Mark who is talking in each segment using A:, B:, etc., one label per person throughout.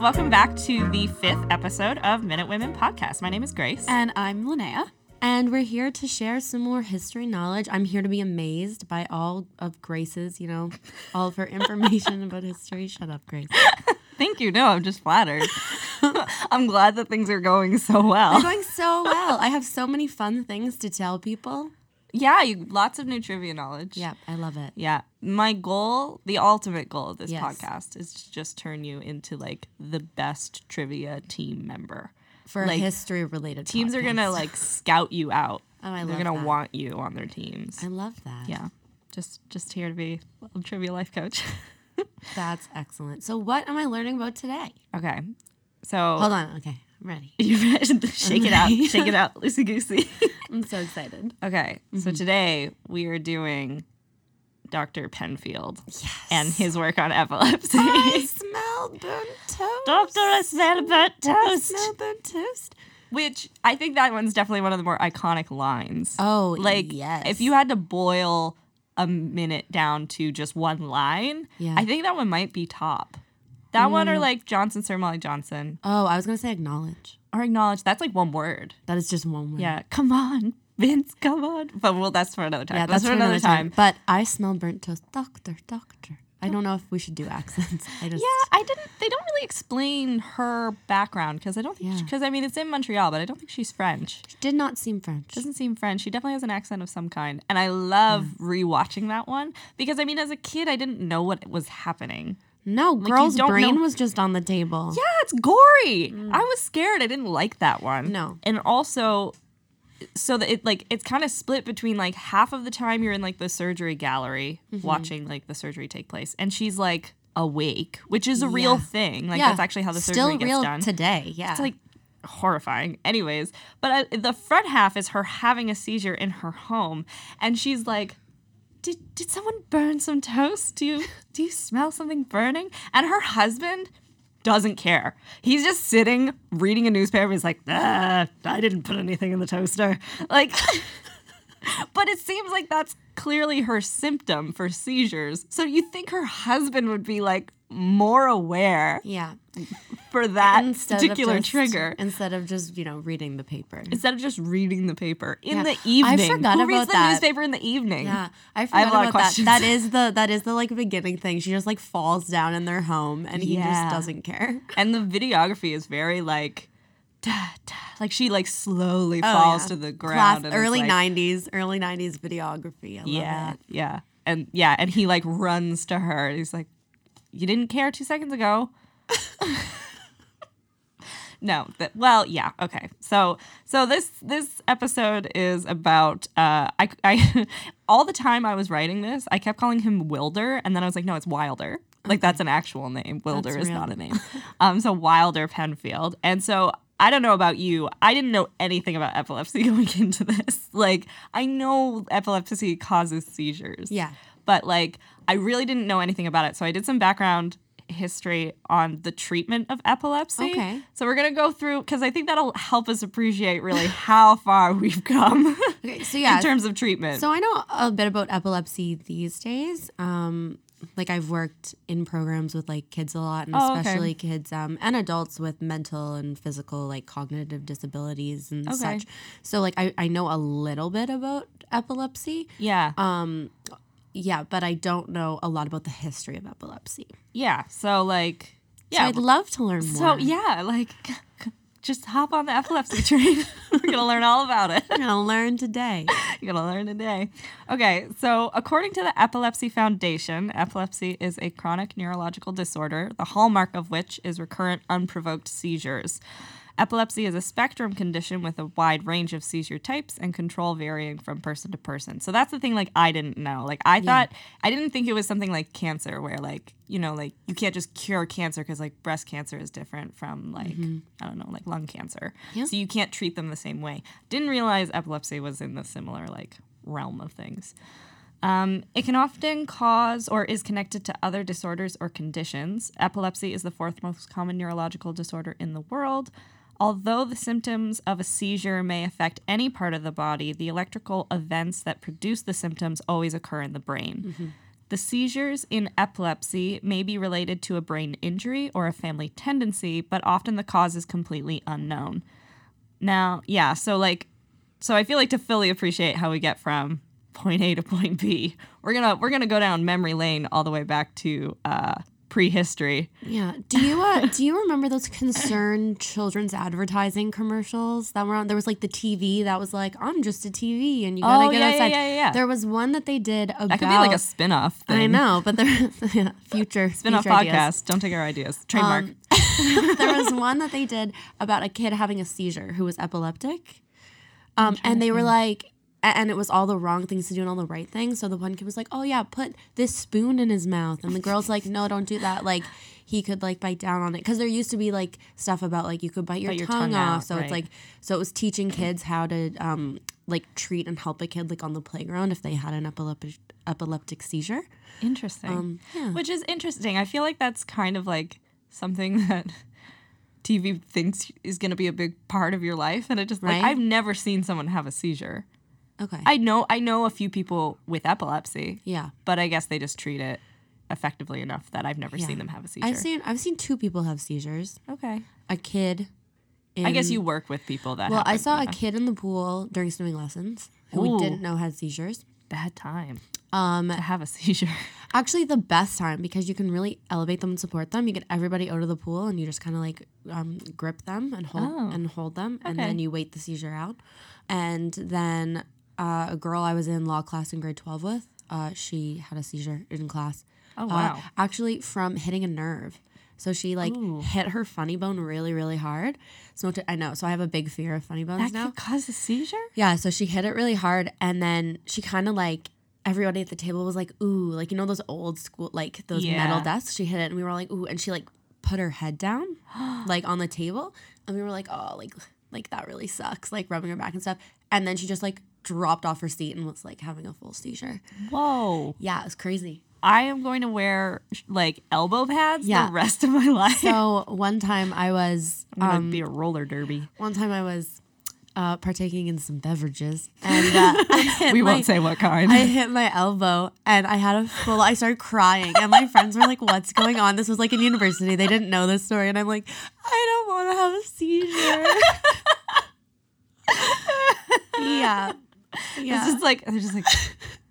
A: Welcome back to the fifth episode of Minute Women Podcast. My name is Grace.
B: And I'm Linnea. And we're here to share some more history knowledge. I'm here to be amazed by all of Grace's, you know, all of her information about history. Shut up, Grace.
A: Thank you. No, I'm just flattered. I'm glad that things are going so well.
B: They're going so well. I have so many fun things to tell people.
A: Yeah, you, lots of new trivia knowledge.
B: Yep, I love it.
A: Yeah. My goal, the ultimate goal of this
B: Yes.
A: podcast is to just turn you into like the best trivia team member.
B: For
A: Like,
B: history related
A: Teams are to like scout you out.
B: Oh, I
A: They're
B: love
A: gonna
B: that.
A: want you on their teams.
B: I love that.
A: yeah. Just just here to be a trivia life coach.
B: That's excellent. So, what am I learning about today?
A: okay. So
B: Hold on. Okay, I'm ready.
A: you shake it out, shake it out, loosey goosey.
B: I'm so excited.
A: Okay,
B: Mm-hmm.
A: so today we are doing Dr. Penfield and his work on epilepsy.
B: I smell burnt toast.
A: Doctor, I smell burnt
B: I
A: toast.
B: smell burnt toast.
A: Which I think that one's definitely one of the more iconic lines.
B: Oh,
A: like
B: yes.
A: if you had to boil a minute down to just one line,
B: Yeah.
A: I think that one might be top. That one or mm. like Johnson, Sir Molly Johnson,
B: Oh, I was gonna say acknowledge.
A: or acknowledge. That's like one word.
B: That is just one word.
A: Yeah, come on, Vince, come on. But well, that's for another time.
B: Yeah,
A: that's,
B: that's
A: for another time.
B: But I smell burnt toast. Doctor, doctor. I don't know if we should do accents. I just
A: Yeah, I didn't. They don't really explain her background because I don't think.
B: Yeah.
A: Because I mean, it's in Montreal, but I don't think she's French.
B: She did not seem French.
A: Doesn't seem French. She definitely has an accent of some kind, and I love rewatching that one because I mean, as a kid, I didn't know what was happening.
B: no,
A: you
B: girl's brain
A: know-
B: was just on the table.
A: Yeah, it's gory. Mm. I was scared. I didn't like that one.
B: No.
A: and also. So that it like it's kind of split between like half of the time you're in like the surgery gallery
B: Mm-hmm.
A: watching like the surgery take place, and she's like awake, which is a real thing. Like
B: yeah.
A: that's actually how the
B: Still
A: surgery gets
B: real
A: done.
B: today. Yeah.
A: It's like horrifying. Anyways, but uh, the front half is her having a seizure in her home, and she's like, "Did did someone burn some toast? Do you do you smell something burning?" And her husband doesn't care. He's just sitting reading a newspaper. He's like, ah, "I didn't put anything in the toaster." Like. But it seems like that's clearly her symptom for seizures. So you think her husband would be like more aware
B: yeah.
A: for that
B: Instead
A: particular
B: just-
A: trigger
B: Instead of just, you know, reading the paper.
A: instead of just reading the paper in
B: Yeah.
A: the evening.
B: I forgot
A: Who
B: about
A: reads the
B: that.
A: newspaper in the evening?
B: Yeah, I
A: I
B: forgot
A: have a lot of
B: about that.
A: questions.
B: That is the that is the like beginning thing. She just like falls down in their home, and he
A: Yeah.
B: just doesn't care.
A: And the videography is very like, da, da, like she like slowly
B: Oh,
A: falls
B: yeah.
A: to the
B: Class-
A: ground. and
B: early
A: like-
B: '90s, early '90s videography. I love
A: Yeah,
B: that.
A: yeah, and yeah, and he like runs to her. He's like, "You didn't care two seconds ago." no, that well, yeah, okay. So, so this this episode is about uh, I I all the time I was writing this, I kept calling him Wilder, and then I was like, no, it's Wilder. Like that's an actual name. Wilder
B: That's
A: is
B: real.
A: not a name. um, so Wilder Penfield, and so. I don't know about you. I didn't know anything about epilepsy going into this. Like, I know epilepsy causes seizures.
B: Yeah.
A: But like, I really didn't know anything about it. So I did some background history on the treatment of epilepsy.
B: Okay.
A: So we're gonna go through because I think that'll help us appreciate really how far we've come
B: Okay, so yeah,
A: in terms of treatment.
B: So I know a bit about epilepsy these days. Um, like I've worked in programs with like kids a lot, and
A: Oh, okay.
B: especially kids um, and adults with mental and physical like cognitive disabilities and
A: Okay.
B: such. So like I, I know a little bit about epilepsy.
A: yeah.
B: Um, yeah, but I don't know a lot about the history of epilepsy.
A: yeah. So like,
B: Yeah, so I'd love to learn more.
A: so yeah, like, just hop on the epilepsy train. we're gonna learn all about it.
B: I'm gonna learn today.
A: You're gonna learn today. Okay, so according to the Epilepsy Foundation, epilepsy is a chronic neurological disorder, the hallmark of which is recurrent unprovoked seizures. Epilepsy is a spectrum condition with a wide range of seizure types and control varying from person to person. So that's the thing like I didn't know. Like I thought I didn't think it was something like cancer where like, you know, like you can't just cure cancer cuz like breast cancer is different from like I don't know, like lung cancer.
B: Yeah.
A: So you can't treat them the same way. Didn't realize epilepsy was in the similar like realm of things. Um, it can often cause or is connected to other disorders or conditions. Epilepsy is the fourth most common neurological disorder in the world. Although the symptoms of a seizure may affect any part of the body, the electrical events that produce the symptoms always occur in the brain. The seizures in epilepsy may be related to a brain injury or a family tendency, but often the cause is completely unknown. Now, yeah, so like so I feel like to fully appreciate how we get from point A to point B, we're gonna we're gonna go down memory lane all the way back to uh, prehistory.
B: Yeah. Do you uh, do you remember those concerned children's advertising commercials that were on? There was like the TV that was like, "I'm just a TV," and you gotta
A: Oh,
B: get
A: yeah,
B: outside.
A: yeah, yeah, yeah.
B: There was one that they did about.
A: That could be like a spin-off thing.
B: I know, but there yeah, future
A: Spin-off
B: future ideas.
A: podcast. Don't take our ideas. Trademark.
B: Um, there was one that they did about a kid having a seizure who was epileptic. Um, and they were like, and it was all the wrong things to do and all the right things. So the one kid was like, "Oh yeah, put this spoon in his mouth," and the girl's like, "No, don't do that." Like he could like bite down on it because there used to be like stuff about like you could bite your,
A: Bite your
B: tongue,
A: tongue
B: off.
A: out,
B: so
A: right.
B: it's like so it was teaching kids how to um like treat and help a kid like on the playground if they had an epileptic epileptic seizure.
A: Interesting.
B: Um, yeah.
A: Which is interesting. I feel like that's kind of like something that TV thinks is going to be a big part of your life, and it just like
B: Right.
A: I've never seen someone have a seizure.
B: Okay.
A: I know I know a few people with epilepsy,
B: yeah.
A: but I guess they just treat it effectively enough that I've never
B: Yeah.
A: seen them have a seizure.
B: I've seen I've seen two people have seizures.
A: okay.
B: A kid.
A: I guess you work with people that.
B: Well, I saw a kid in the pool during swimming lessons who we didn't know had seizures.
A: bad time
B: Um,
A: to have a seizure.
B: actually, the best time because you can really elevate them and support them. You get everybody out of the pool and you just kind of like um, grip them and hold
A: Oh.
B: and hold them, and then you wait the seizure out. And then uh, a girl I was in law class in grade twelve with, uh, she had a seizure in class.
A: Oh
B: Uh,
A: wow.
B: actually, from hitting a nerve. So she like
A: Ooh.
B: hit her funny bone really, really hard. Smoked it. I know. So I have a big fear of funny bones
A: that
B: now.
A: could cause a seizure.
B: Yeah, so she hit it really hard and then she kind of like everybody at the table was like, "Ooh, like you know those old school like those metal desks." She hit it and we were all like, "Ooh," and she like put her head down like on the table and we were like, "Oh, like like that really sucks." Like rubbing her back and stuff. And then she just like dropped off her seat and was like having a full seizure.
A: Whoa.
B: Yeah, it was crazy.
A: I am going to wear like elbow pads
B: Yeah.
A: the rest of my life.
B: So one time I was
A: I'm gonna
B: um
A: be a roller derby.
B: one time I was uh, partaking in some beverages and uh,
A: We
B: my-
A: won't say what kind.
B: I hit my elbow and I had a full. I started crying, and my friends were like, "What's going on?" This was like in university; they didn't know this story, and I'm like, "I don't want to have a seizure." yeah,
A: It's
B: yeah.
A: just like they're just like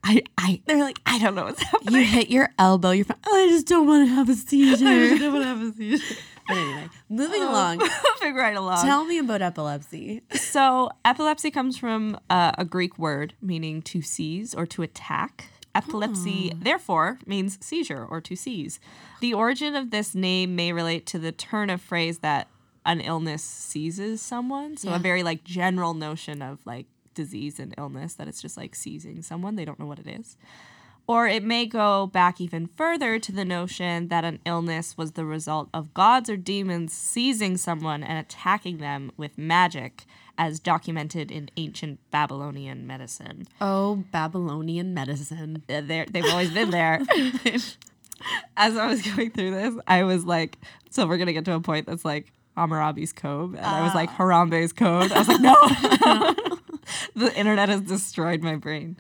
A: I I
B: They're like,
A: I don't know what's happening.
B: "You hit your elbow. You're fine." Oh, I just don't want to have a seizure.
A: don't want to have a seizure.
B: but anyway, moving along.
A: Moving right along.
B: Tell me about epilepsy.
A: so epilepsy comes from uh, a Greek word meaning to seize or to attack. Epilepsy, therefore, means seizure or to seize. The origin of this name may relate to the turn of phrase that an illness seizes someone. So
B: Yeah.
A: a very like general notion of like disease and illness that it's just like seizing someone. They don't know what it is. Or it may go back even further to the notion that an illness was the result of gods or demons seizing someone and attacking them with magic, as documented in ancient Babylonian medicine.
B: Oh, Babylonian medicine.
A: Uh, they've always been there. As I was going through this, I was like, so we're going to get to a point that's like Hammurabi's code. And I was like, Harambe's code. I was like, no. the internet has destroyed my brain.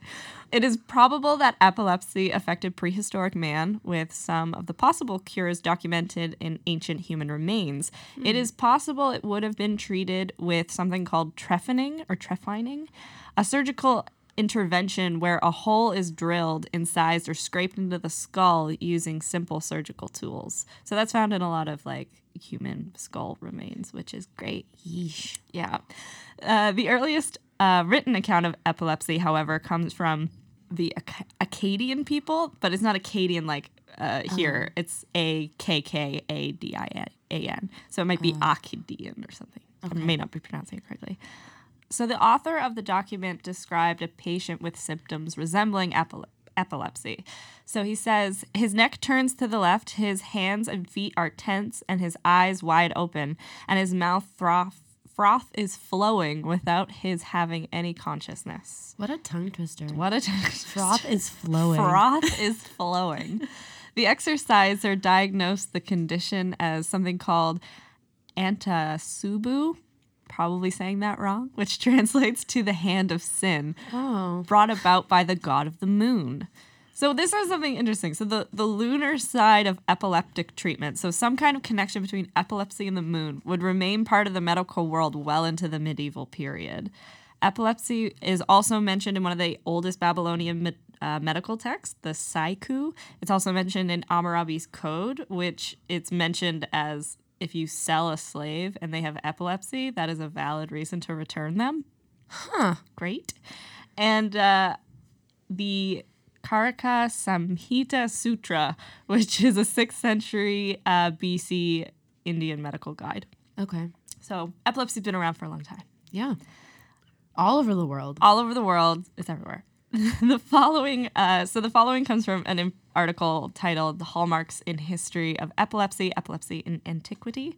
A: It is probable that epilepsy affected prehistoric man, with some of the possible cures documented in ancient human remains. It is possible it would have been treated with something called trepanning or trephining, a surgical intervention where a hole is drilled, incised, or scraped into the skull using simple surgical tools. So that's found in a lot of like human skull remains, which is great.
B: Yeesh.
A: Yeah. Uh, the earliest uh, written account of epilepsy, however, comes from the Ac- Akkadian people, but it's not Akkadian like uh, here. It's A K K A D I A N. So it might be Akkadian or something. I may not be pronouncing it correctly. So the author of the document described a patient with symptoms resembling epile- epilepsy. So he says his neck turns to the left, his hands and feet are tense, and his eyes wide open, and his mouth froth froth is flowing without his having any consciousness.
B: What a tongue twister.
A: What a
B: Froth is flowing.
A: Froth is flowing. The exorciser diagnosed the condition as something called antasubu, probably saying that wrong, which translates to the hand of sin,
B: Oh.
A: brought about by the god of the moon. So this is something interesting. So the, the lunar side of epileptic treatment, so some kind of connection between epilepsy and the moon, would remain part of the medical world well into the medieval period. Epilepsy is also mentioned in one of the oldest Babylonian me- uh, medical texts, the Sakikku. It's also mentioned in Hammurabi's Code, which it's mentioned as if you sell a slave and they have epilepsy, that is a valid reason to return them.
B: Huh.
A: Great. And uh, the Charaka Samhita Sutra, which is a 6th century uh, BC Indian medical guide.
B: Okay.
A: So epilepsy's been around for a long time.
B: Yeah. All over the world.
A: All over the world, it's everywhere. the following, uh, so the following comes from an im- article titled "The Hallmarks in History of Epilepsy: Epilepsy in Antiquity."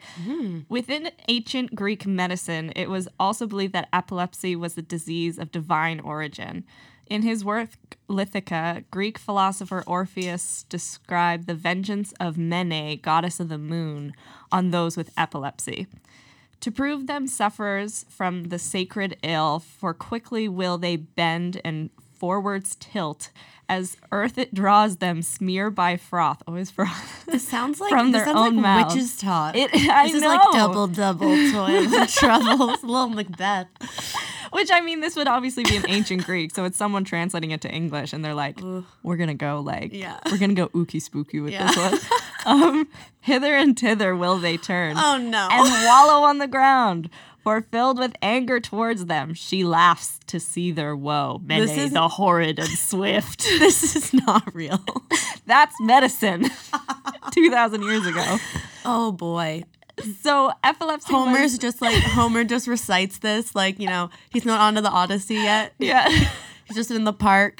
A: Within ancient Greek medicine, it was also believed that epilepsy was a disease of divine origin. In his work Lithica, Greek philosopher Orpheus described the vengeance of Mene, goddess of the moon, on those with epilepsy. To prove them sufferers from the sacred ill, for quickly will they bend and forwards tilt, as earth it draws them smear by froth. Always froth.
B: This sounds like
A: From
B: this
A: their
B: sounds
A: own
B: like
A: mouths.
B: witches talk.
A: It, I
B: this is
A: know.
B: like double double toil and trouble. It's a little Macbeth.
A: Which I mean, this would obviously be in ancient Greek, so it's someone translating it to English, and they're like, "We're gonna go like,
B: Yeah.
A: we're gonna go ooky spooky with
B: Yeah.
A: this one." Um, hither and thither will they turn,
B: Oh no.
A: and wallow on the ground. For filled with anger towards them, she laughs to see their woe. Mene,
B: This is-
A: the horrid and swift.
B: this is not real.
A: That's medicine. Two thousand years ago.
B: Oh boy.
A: So epilepsy. was-
B: Homer's just like Homer just recites this like, you know, he's not onto the Odyssey yet.
A: yeah.
B: He's just in the park.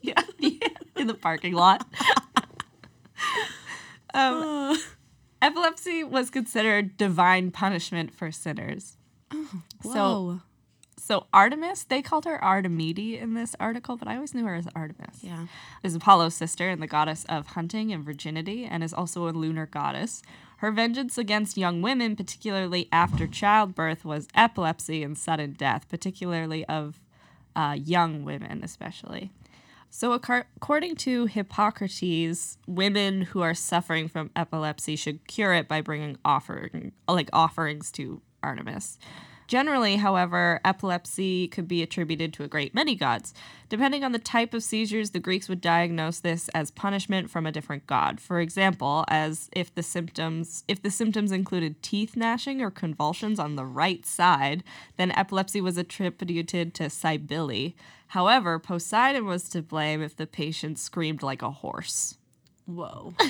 A: yeah, yeah, in the parking lot. um, epilepsy was considered divine punishment for sinners. So,
B: Whoa.
A: so Artemis, they called her Artemide in this article, but I always knew her as Artemis.
B: Yeah.
A: Is Apollo's sister and the goddess of hunting and virginity, and is also a lunar goddess. Her vengeance against young women, particularly after childbirth, was epilepsy and sudden death, particularly of uh, young women, especially. So, according to Hippocrates, women who are suffering from epilepsy should cure it by bringing offering, like offerings to Artemis. Generally, however, epilepsy could be attributed to a great many gods. Depending on the type of seizures, the Greeks would diagnose this as punishment from a different god. For example, as if the symptoms if the symptoms included teeth gnashing or convulsions on the right side, then epilepsy was attributed to Cybele. However, Poseidon was to blame if the patient screamed like a horse.
B: Whoa.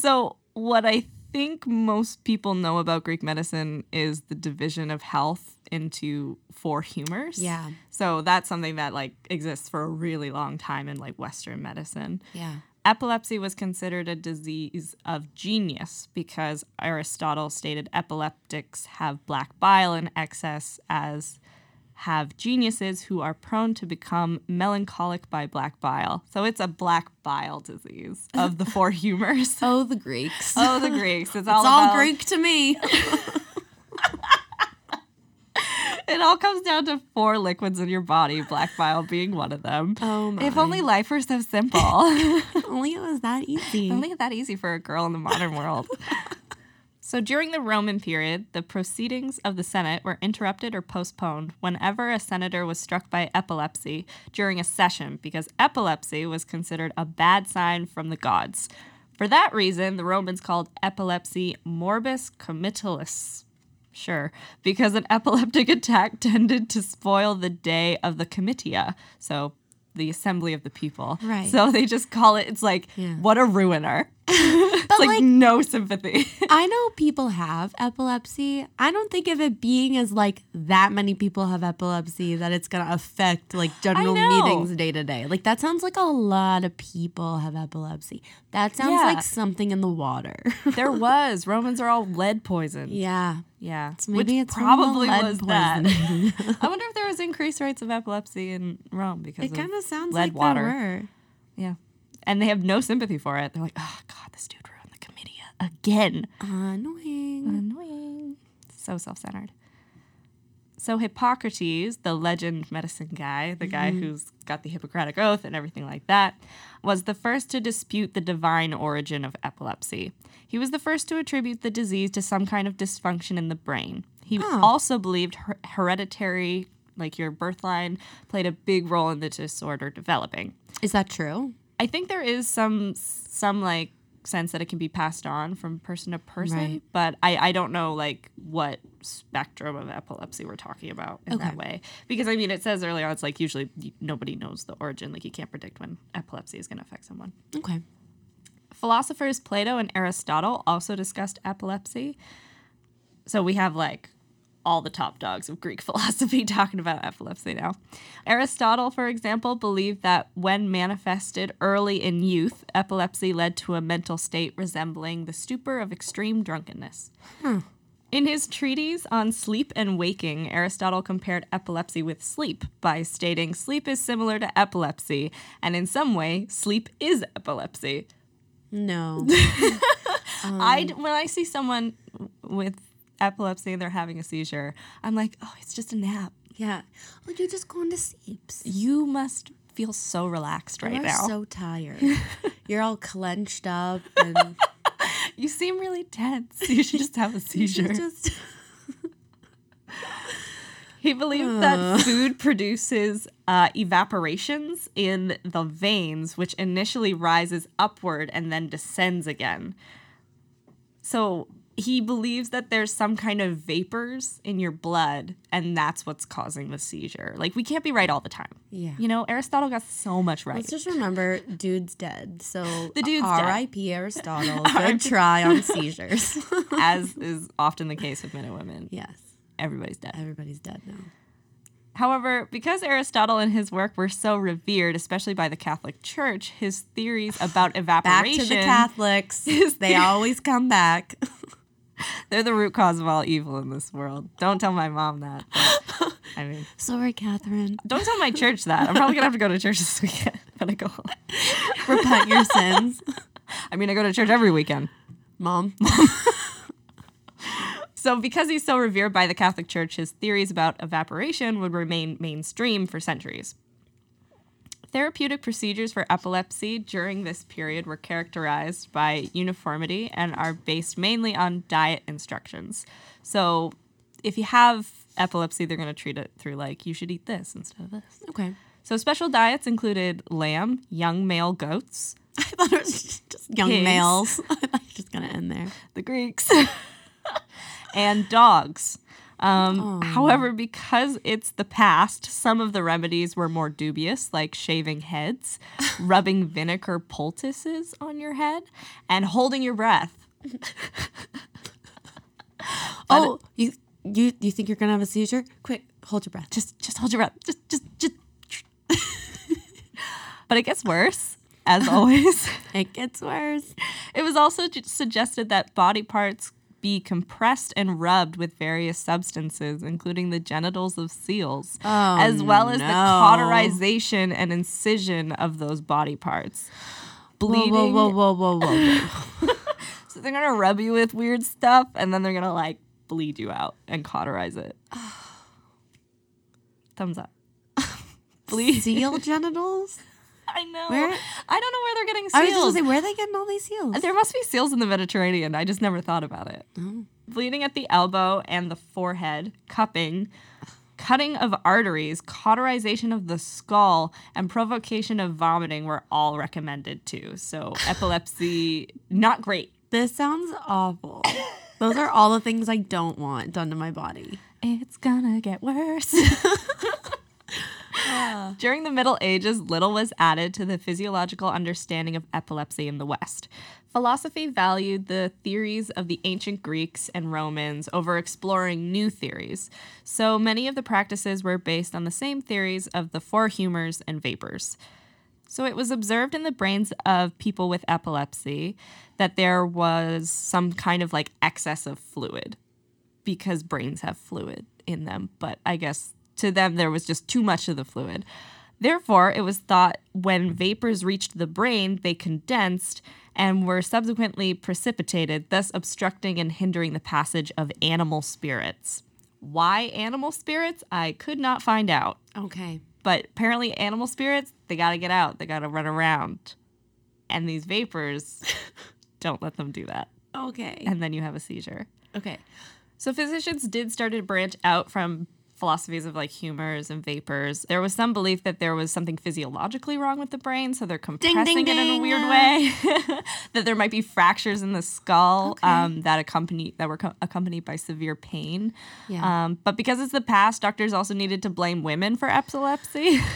A: So, what I think most people know about Greek medicine is the division of health into four humors.
B: Yeah.
A: So, that's something that like exists for a really long time in like Western medicine.
B: Yeah.
A: Epilepsy was considered a disease of genius because Aristotle stated epileptics have black bile in excess as have geniuses who are prone to become melancholic by black bile. So it's a black bile disease of the four humors.
B: Oh, the Greeks.
A: Oh, the Greeks. It's all
B: it's all
A: about-
B: Greek to me.
A: It all comes down to four liquids in your body, black bile being one of them.
B: Oh my.
A: If only life were so simple.
B: only it was that easy.
A: Only it that easy for a girl in the modern world. So during the Roman period, the proceedings of the Senate were interrupted or postponed whenever a senator was struck by epilepsy during a session because epilepsy was considered a bad sign from the gods. For that reason, the Romans called epilepsy morbus comitialis. Sure, because an epileptic attack tended to spoil the day of the comitia, so the assembly of the people.
B: Right.
A: So they just call it, it's like,
B: Yeah.
A: what a ruiner. it's like,
B: like-
A: no sympathy.
B: I know people have epilepsy. I don't think of it being as like that many people have epilepsy that it's gonna affect like general meetings day to day. Like that sounds like a lot of people have epilepsy. That sounds
A: Yeah.
B: like something in the water.
A: there was Romans are all lead poisoned.
B: yeah.
A: Yeah,
B: maybe
A: which
B: it's
A: probably
B: lead
A: was that. I wonder if there was increased rates of epilepsy in Rome because
B: It kind of sounds
A: lead
B: like
A: water.
B: there were.
A: Yeah, and they have no sympathy for it. They're like, oh god, this dude ruined the comitia again.
B: Annoying.
A: Annoying. So self-centered. So Hippocrates, the legend medicine guy, the guy mm-hmm. who's got the Hippocratic oath and everything like that, was the first to dispute the divine origin of epilepsy. He was the first to attribute the disease to some kind of dysfunction in the brain. He
B: Oh.
A: also believed her- hereditary, like your birth line, played a big role in the disorder developing.
B: Is that true?
A: I think there is some some like sense that it can be passed on from person to person,
B: Right.
A: but I I don't know like what spectrum of epilepsy we're talking about in that way. Because I mean, it says earlier on, it's like usually nobody knows the origin. Like you can't predict when epilepsy is going to affect someone.
B: Okay.
A: Philosophers Plato and Aristotle also discussed epilepsy. So we have like all the top dogs of Greek philosophy talking about epilepsy now. Aristotle, for example, believed that when manifested early in youth, epilepsy led to a mental state resembling the stupor of extreme drunkenness. Hmm. In his treatise on sleep and waking, Aristotle compared epilepsy with sleep by stating sleep is similar to epilepsy, and in some way, sleep is epilepsy.
B: No.
A: Um, I d- when I see someone with epilepsy and they're having a seizure, I'm like, oh, it's just a nap.
B: yeah. Well, you're just going to sleep.
A: You must feel so relaxed right
B: You're
A: now.
B: so tired. You're all clenched up and
A: you seem really tense. You should just have a seizure.
B: just
A: He believed that food produces uh, evaporations in the veins, which initially rises upward and then descends again. So he believes that there's some kind of vapors in your blood, and that's what's causing the seizure. Like, we can't be right all the time.
B: Yeah.
A: You know, Aristotle got so much right.
B: Let's just remember, dude's dead. So
A: The dude's.
B: R.I.P. Aristotle. Good try on seizures.
A: as is often the case with men and women.
B: yes,
A: Everybody's dead.
B: everybody's dead now.
A: However, because Aristotle and his work were so revered, especially by the Catholic Church, his theories about evaporation.
B: Back to the Catholics. they always come back.
A: they're the root cause of all evil in this world. Don't tell my mom that. but, I mean,
B: Sorry, Catherine.
A: don't tell my church that. I'm probably gonna have to go to church this weekend when I go home.
B: Repent your sins,
A: I mean, I go to church every weekend.
B: Mom.
A: So, because he's so revered by the Catholic Church, his theories about evaporation would remain mainstream for centuries. Therapeutic procedures for epilepsy during this period were characterized by uniformity and are based mainly on diet instructions. So, if you have epilepsy, they're going to treat it through, like, you should eat this instead of this.
B: Okay.
A: So, special diets included lamb, young male goats,
B: I thought it was just young
A: Pigs.
B: males. I thought you were just gonna end there.
A: the Greeks, and dogs. Um, However, because it's the past, some of the remedies were more dubious, like shaving heads, rubbing vinegar poultices on your head, and holding your breath.
B: Oh, you you you think you're gonna have a seizure? Quick, hold your breath.
A: Just, just hold your breath. Just, just, just. but it gets worse, as always.
B: It gets worse.
A: It was also suggested that body parts be compressed and rubbed with various substances, including the genitals of seals,
B: Oh,
A: as well as the cauterization and incision of those body parts. Bleeding.
B: whoa, whoa, whoa, whoa, whoa, whoa.
A: So they're gonna rub you with weird stuff, and then they're gonna like bleed you out and cauterize it. Thumbs up. Bleed.
B: Seal genitals?
A: I know.
B: Where-
A: I don't know where they're getting seals.
B: I was just gonna say, where are they getting all these seals?
A: There must be seals in the Mediterranean. I just never thought about it.
B: Oh.
A: Bleeding at the elbow and the forehead, cupping, cutting of arteries, cauterization of the skull, and provocation of vomiting were all recommended too. So, epilepsy, not great.
B: This sounds awful. Those are all the things I don't want done to my body.
A: It's gonna get worse. During the Middle Ages, little was added to the physiological understanding of epilepsy in the West. Philosophy valued the theories of the ancient Greeks and Romans over exploring new theories, so many of the practices were based on the same theories of the four humors and vapors. So it was observed in the brains of people with epilepsy that there was some kind of like excess of fluid because brains have fluid in them, but I guess to them there was just too much of the fluid. Therefore, it was thought when vapors reached the brain, they condensed and were subsequently precipitated, thus obstructing and hindering the passage of animal spirits. Why animal spirits? I could not find out.
B: Okay.
A: But apparently, animal spirits, they gotta get out, they gotta run around. And these vapors don't let them do that.
B: Okay.
A: And then you have a seizure.
B: Okay.
A: So physicians did start to branch out from philosophies of like humors and vapors. There was some belief that there was something physiologically wrong with the brain, so they're compressing
B: ding,
A: it in a weird way. that there might be fractures in the skull
B: Okay.
A: um, that accompany that were co- accompanied by severe pain.
B: Yeah.
A: Um, but because it's the past, doctors also needed to blame women for epilepsy.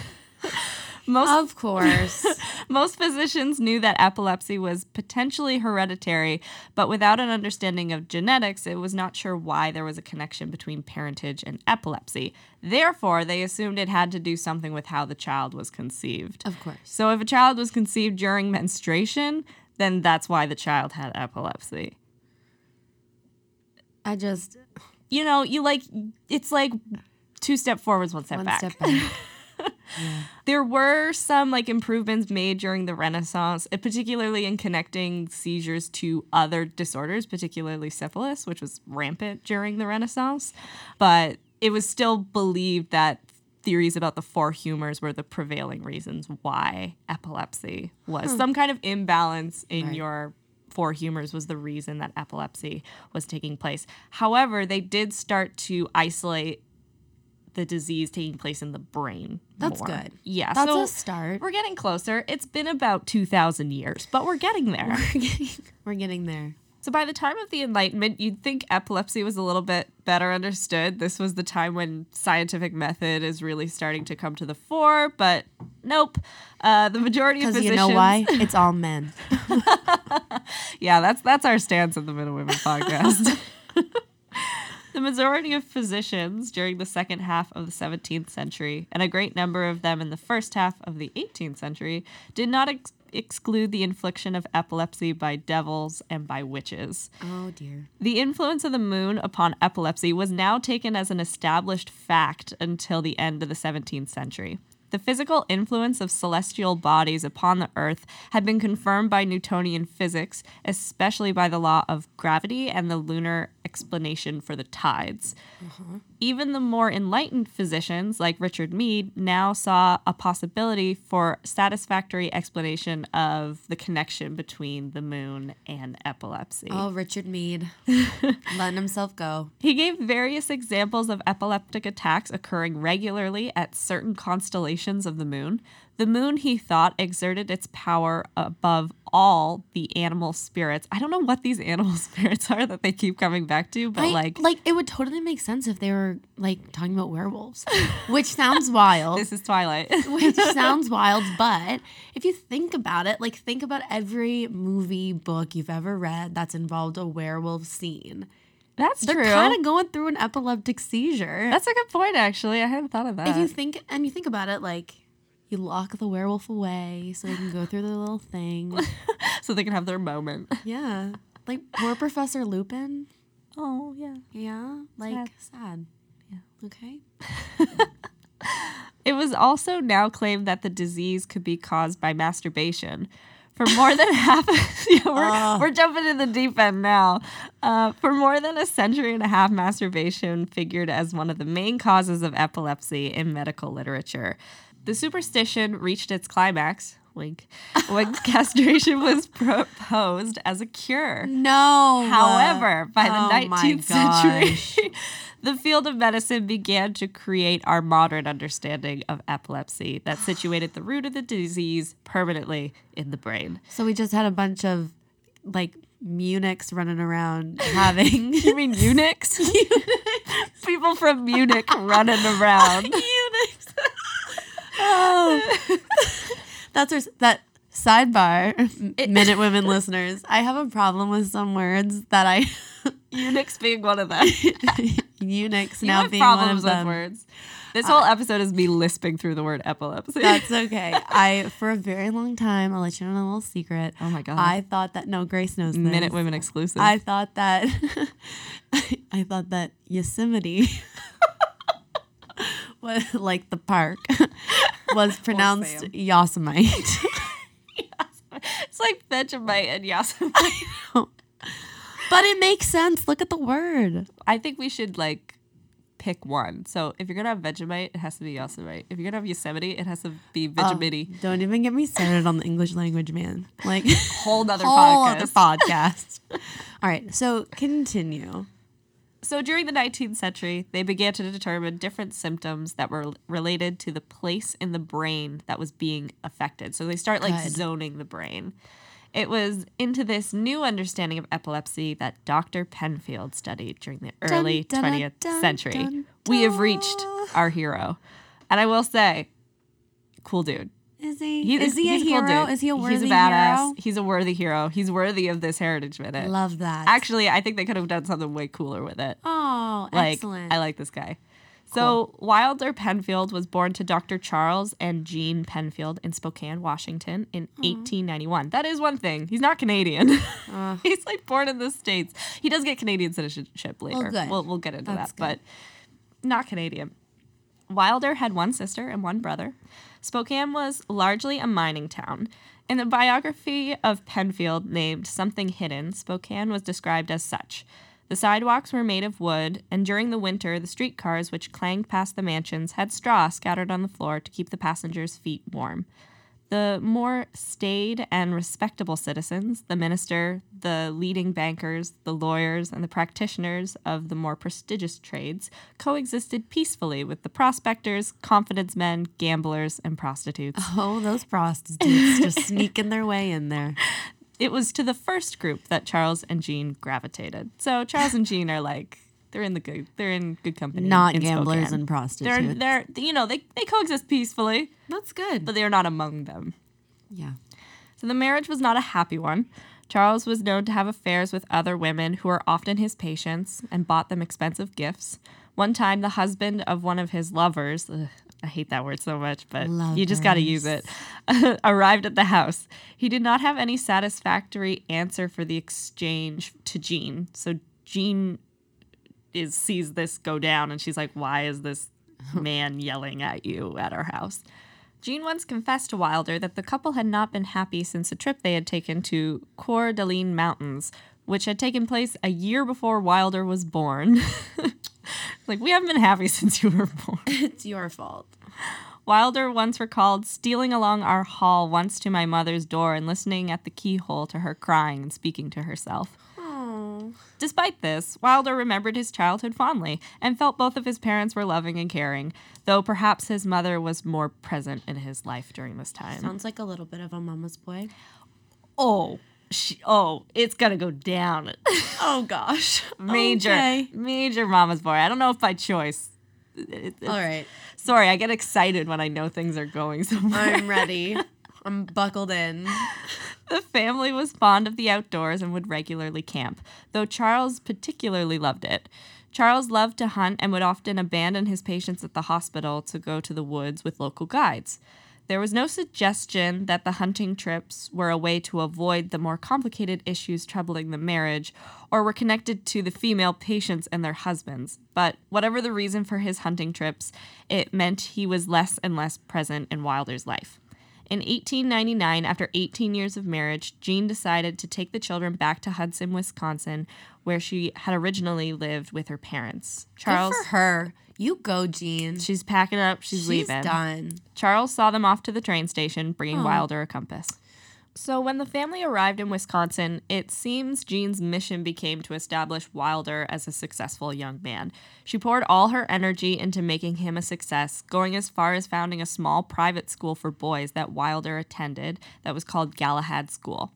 A: Most
B: Of course.
A: most physicians knew that epilepsy was potentially hereditary, but without an understanding of genetics, it was not sure why there was a connection between parentage and epilepsy. Therefore, they assumed it had to do something with how the child was conceived.
B: of course.
A: So, if a child was conceived during menstruation, then that's why the child had epilepsy.
B: I just
A: You know, you like, it's like two step forwards, one step
B: one
A: back.
B: step back.
A: There were some like improvements made during the Renaissance, uh, particularly in connecting seizures to other disorders, particularly syphilis, which was rampant during the Renaissance. But it was still believed that theories about the four humors were the prevailing reasons why epilepsy was some kind of imbalance in
B: Right.
A: your four humors was the reason that epilepsy was taking place. However, they did start to isolate the disease taking place in the brain.
B: That's
A: more.
B: good.
A: Yeah,
B: That's
A: so
B: a start.
A: we're getting closer. It's been about 2,000 years, but we're getting there.
B: We're getting, we're getting there.
A: so by the time of the Enlightenment, you'd think epilepsy was a little bit better understood. This was the time when scientific method is really starting to come to the fore, but nope. Uh, the majority of physicians.
B: you know why? It's all men.
A: Yeah, that's that's our stance of the Men and Women podcast. The majority of physicians during the second half of the 17th century, and a great number of them in the first half of the 18th century, did not ex- exclude the infliction of epilepsy by devils and by witches.
B: Oh dear.
A: The influence of the moon upon epilepsy was now taken as an established fact until the end of the 17th century. The physical influence of celestial bodies upon the earth had been confirmed by Newtonian physics, especially by the law of gravity and the lunar explanation for the tides. Uh-huh. Even the more enlightened physicians, like Richard Mead, now saw a possibility for satisfactory explanation of the connection between the moon and epilepsy.
B: Oh, Richard Mead. Letting himself go.
A: He gave various examples of epileptic attacks occurring regularly at certain constellations of the moon. The moon, he thought, exerted its power above all the animal spirits. I don't know what these animal spirits are that they keep coming back to, but
B: I-
A: like,
B: like it would totally make sense if they were like talking about werewolves, which sounds wild.
A: this is Twilight.
B: which sounds wild, but if you think about it, like think about every movie, book you've ever read that's involved a werewolf scene.
A: That's
B: They're
A: true.
B: kind of going through an epileptic seizure.
A: That's a good point, actually. I hadn't thought of that.
B: if you think and you think about it, like you lock the werewolf away so they can go through their little thing.
A: so they can have their moment.
B: Yeah, like poor Professor Lupin.
A: Oh, yeah.
B: Yeah, like
A: Sad.
B: sad. Yeah. Okay.
A: It was also now claimed that the disease could be caused by masturbation. For more than half, yeah, we're, we're jumping in the deep end now. Uh, for more than a century and a half, masturbation figured as one of the main causes of epilepsy in medical literature. The superstition reached its climax, wink, when castration was proposed as a cure.
B: No.
A: However, by
B: Oh
A: the
B: my
A: 19th century, the field of medicine began to create our modern understanding of epilepsy that situated the root of the disease permanently in the brain.
B: So we just had a bunch of like Munichs running around having
A: You mean eunuchs? People from Munich running around.
B: No. That's our, that sidebar, Minute Women listeners. I have a problem with some words that I
A: eunuchs being one of them. You
B: now
A: have
B: being one
A: problems
B: of
A: with
B: them.
A: words. This whole episode is me lisping through the word epilepsy.
B: That's okay. I for a very long time, I'll let you know a little secret.
A: Oh my God.
B: I thought that no, Grace knows this.
A: Minute Women exclusive.
B: I thought that I thought that Yosemite was like the park was pronounced. Yosemite.
A: it's like Vegemite and Yosemite.
B: but it makes sense. Look at the word.
A: I think we should like pick one. So if you're gonna have Vegemite, it has to be Yosemite. If you're gonna have Yosemite, it has to be um, Vegemite.
B: Oh, don't even get me started on the English language, man. Like
A: Whole nother
B: whole
A: podcast.
B: other podcast. All right, so continue.
A: So during the 19th century, they began to determine different symptoms that were related to the place in the brain that was being affected. So they start like
B: Good.
A: zoning the brain. It was into this new understanding of epilepsy that Dr. Penfield studied during the early
B: dun, dun,
A: 20th
B: dun,
A: century. We have reached our hero. And I will say, cool dude.
B: Is he?
A: He-
B: is he a hero?
A: cool
B: is he a worthy
A: He's a badass.
B: hero?
A: He's a worthy hero. He's worthy of this Heritage Minute.
B: Love that.
A: Actually, I think they could have done something way cooler with it.
B: oh,
A: Like,
B: excellent.
A: I like this guy. So Wilder Penfield was born to Dr. Charles and Jean Penfield in Spokane, Washington in 1891. That is one thing. He's not Canadian. He's like born in the States. He does get Canadian citizenship later.
B: good.
A: We'll, we'll get into
B: That's
A: that, but not Canadian. Wilder had one sister and one brother. Spokane was largely a mining town. In the biography of Penfield named Something Hidden, Spokane was described as such. The sidewalks were made of wood, and during the winter, the streetcars which clanged past the mansions had straw scattered on the floor to keep the passengers' feet warm. The more staid and respectable citizens, the minister, the leading bankers, the lawyers, and the practitioners of the more prestigious trades, coexisted peacefully with the prospectors, confidence men, gamblers, and prostitutes.
B: oh, those prostitutes just sneaking their way in there.
A: It was to the first group that Charles and Jean gravitated. So Charles and Jean are like they're in the good they're in good company.
B: Not
A: in
B: gamblers
A: Spokane.
B: and prostitutes.
A: They're they're you know they they coexist peacefully,
B: That's good.
A: but they are not among them.
B: yeah.
A: So the marriage was not a happy one. Charles was known to have affairs with other women who were often his patients and bought them expensive gifts. One time, the husband of one of his lovers, ugh, I hate that word so much, but you just got to use it, arrived at the house. He did not have any satisfactory answer for the exchange to Jean. So Jean is sees this go down and she's like, Why is this man yelling at you at our house? Jean once confessed to Wilder that the couple had not been happy since a trip they had taken to Coeur d'Alene Mountains, which had taken place a year before Wilder was born. like, we haven't been happy since you were born.
B: It's your fault.
A: Wilder once recalled stealing along our hall once to my mother's door and listening at the keyhole to her crying and speaking to herself. Despite this, Wilder remembered his childhood fondly and felt both of his parents were loving and caring, though perhaps his mother was more present in his life during this time.
B: Sounds like a little bit of a mama's boy.
A: oh, she, oh, it's gonna go down.
B: Oh gosh.
A: major,
B: Okay.
A: major mama's boy. I don't know if by choice. It-
B: All right.
A: Sorry, I get excited when I know things are going somewhere.
B: I'm ready. I'm buckled in.
A: The family was fond of the outdoors and would regularly camp, though Charles particularly loved it. Charles loved to hunt and would often abandon his patients at the hospital to go to the woods with local guides. There was no suggestion that the hunting trips were a way to avoid the more complicated issues troubling the marriage or were connected to the female patients and their husbands. But whatever the reason for his hunting trips, it meant he was less and less present in Wilder's life. In 1899, after 18 years of marriage, Jean decided to take the children back to Hudson, Wisconsin, where she had originally lived with her parents. Charles,
B: Good for her. You go, Jean.
A: she's packing up, she's,
B: She's
A: leaving.
B: done.
A: Charles saw them off to the train station, bringing Wilder a compass. So, when the family arrived in Wisconsin, it seems Jean's mission became to establish Wilder as a successful young man. She poured all her energy into making him a success, going as far as founding a small private school for boys that Wilder attended that was called Galahad School.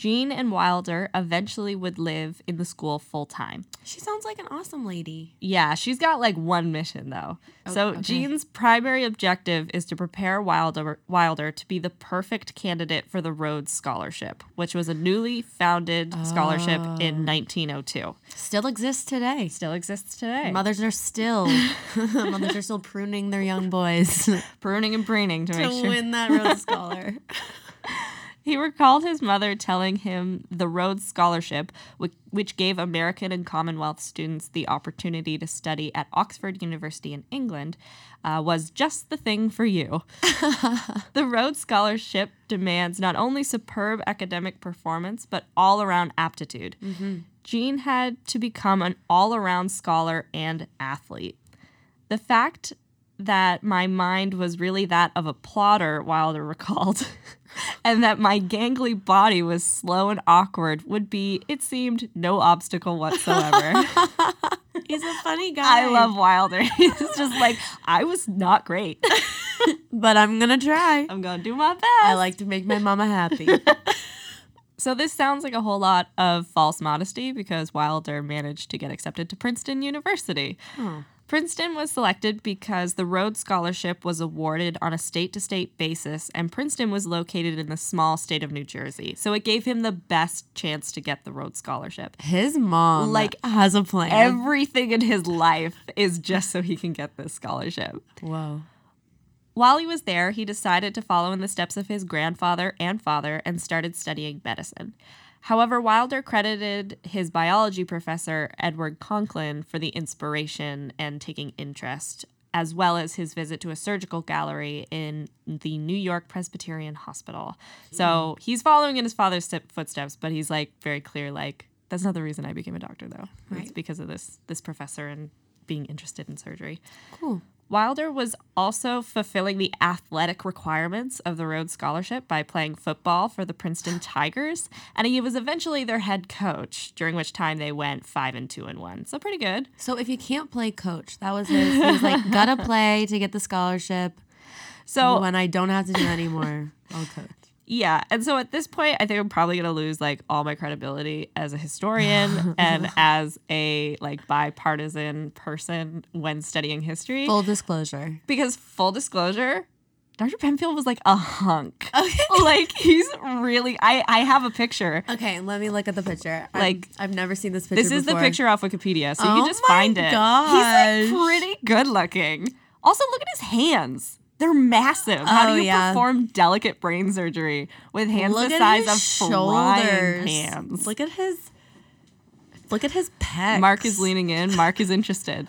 A: Jean and Wilder eventually would live in the school full time.
B: She sounds like an awesome lady.
A: Yeah, she's got like one mission though. Oh, so
B: okay.
A: Jean's primary objective is to prepare Wilder Wilder to be the perfect candidate for the Rhodes Scholarship, which was a newly founded scholarship in ah. 1902.
B: Still exists today.
A: Still exists today.
B: Mothers are still mothers are still pruning their young boys
A: Pruning and preening to,
B: to
A: make sure.
B: to win that Rhodes Scholar.
A: He recalled his mother telling him the Rhodes Scholarship, which, which gave American and Commonwealth students the opportunity to study at Oxford University in England, uh, was just the thing for you. the Rhodes Scholarship demands not only superb academic performance, but all around aptitude. Jean had to become an all around scholar and athlete. The fact that my mind was really that of a plotter, Wilder recalled, and that my gangly body was slow and awkward would be, it seemed, no obstacle whatsoever.
B: He's a funny guy.
A: I love Wilder. He's just like, I was not great.
B: but I'm gonna try.
A: I'm going to do my best.
B: I like to make my mama happy.
A: So this sounds like a whole lot of false modesty because Wilder managed to get accepted to Princeton University. Princeton was selected because the Rhodes Scholarship was awarded on a state to state basis, and Princeton was located in the small state of New Jersey. So it gave him the best chance to get the Rhodes Scholarship.
B: His mom
A: Like,
B: has a plan.
A: Everything in his life is just so he can get this scholarship.
B: Whoa.
A: While he was there, he decided to follow in the steps of his grandfather and father and started studying medicine. However, Wilder credited his biology professor, Edward Conklin, for the inspiration and taking interest, as well as his visit to a surgical gallery in the New York Presbyterian Hospital. So hmm. he's following in his father's step- footsteps, but he's like very clear, like, that's not the reason I became a doctor, though. It's because of this this professor and being interested in surgery.
B: Cool.
A: Wilder was also fulfilling the athletic requirements of the Rhodes Scholarship by playing football for the Princeton Tigers, and he was eventually their head coach, during which time they went 5 and 2 and 1. So pretty good.
B: So if you can't play coach, that was his. He was like, gotta play to get the scholarship.
A: So
B: when I don't have to do that anymore, I'll coach.
A: Yeah, and so at this point I think I'm probably going to lose like all my credibility as a historian and as a like bipartisan person when studying history
B: Full disclosure.
A: because full disclosure, Dr. Penfield was like a hunk. like he's really I I have a picture.
B: Okay, let me look at the picture.
A: Like,
B: I've never seen this picture.
A: This is the picture off Wikipedia, so you
B: Oh
A: can just
B: my
A: find it. He's like pretty good looking. Also, look at his hands. They're massive. How
B: Oh,
A: do you
B: yeah.
A: perform delicate brain surgery with hands
B: Look
A: the size of frying
B: shoulders.
A: pans?
B: Look at his. Look at his pecs.
A: Mark is leaning in. Mark is interested.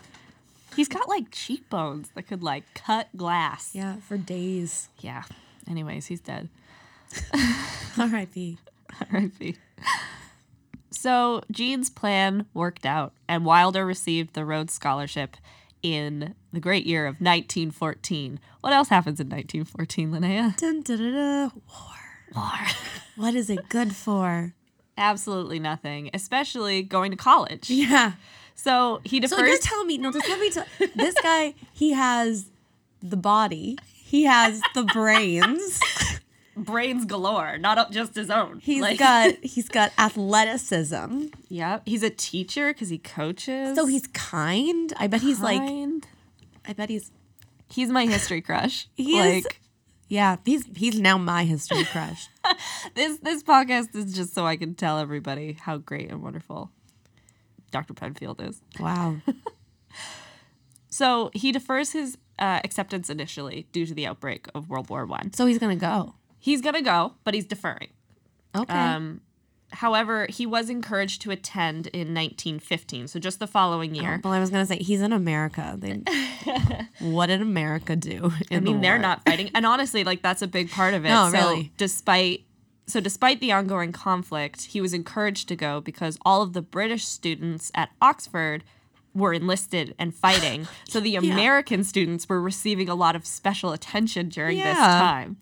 A: He's got like cheekbones that could like cut glass.
B: Yeah, for days.
A: Yeah. Anyways, he's dead.
B: R.I.P.
A: R.I.P. So Jean's plan worked out, and Wilder received the Rhodes Scholarship in the great year of 1914. What else happens in 1914, Linnea?
B: Dun, dun, dun, dun.
A: War.
B: What is it good for?
A: Absolutely nothing, especially going to college.
B: Yeah.
A: So he
B: defers. So
A: just
B: tell me no? Just let me tell. This guy, he has the body. He has the brains.
A: brains galore, not just his own.
B: He's
A: Like-
B: got he's got athleticism.
A: yeah. He's a teacher because he coaches.
B: So he's kind. I bet he's like. I bet he's.
A: He's my history crush.
B: He is-
A: like
B: Yeah, he's he's now my history crush.
A: this this podcast is just so I can tell everybody how great and wonderful Dr. Penfield is.
B: Wow.
A: So he defers his uh, acceptance initially due to the outbreak of World War One.
B: So he's gonna go.
A: He's gonna go, but he's deferring.
B: Okay.
A: Um, however, he was encouraged to attend in 1915, so just the following year.
B: well, I was gonna say he's in America. They, what did America do?
A: I
B: in the
A: mean, they're not fighting, and honestly, like that's a big part of it.
B: No,
A: so
B: really.
A: despite so despite the ongoing conflict, he was encouraged to go because all of the British students at Oxford were enlisted and fighting. So the American students were receiving a lot of special attention during this time.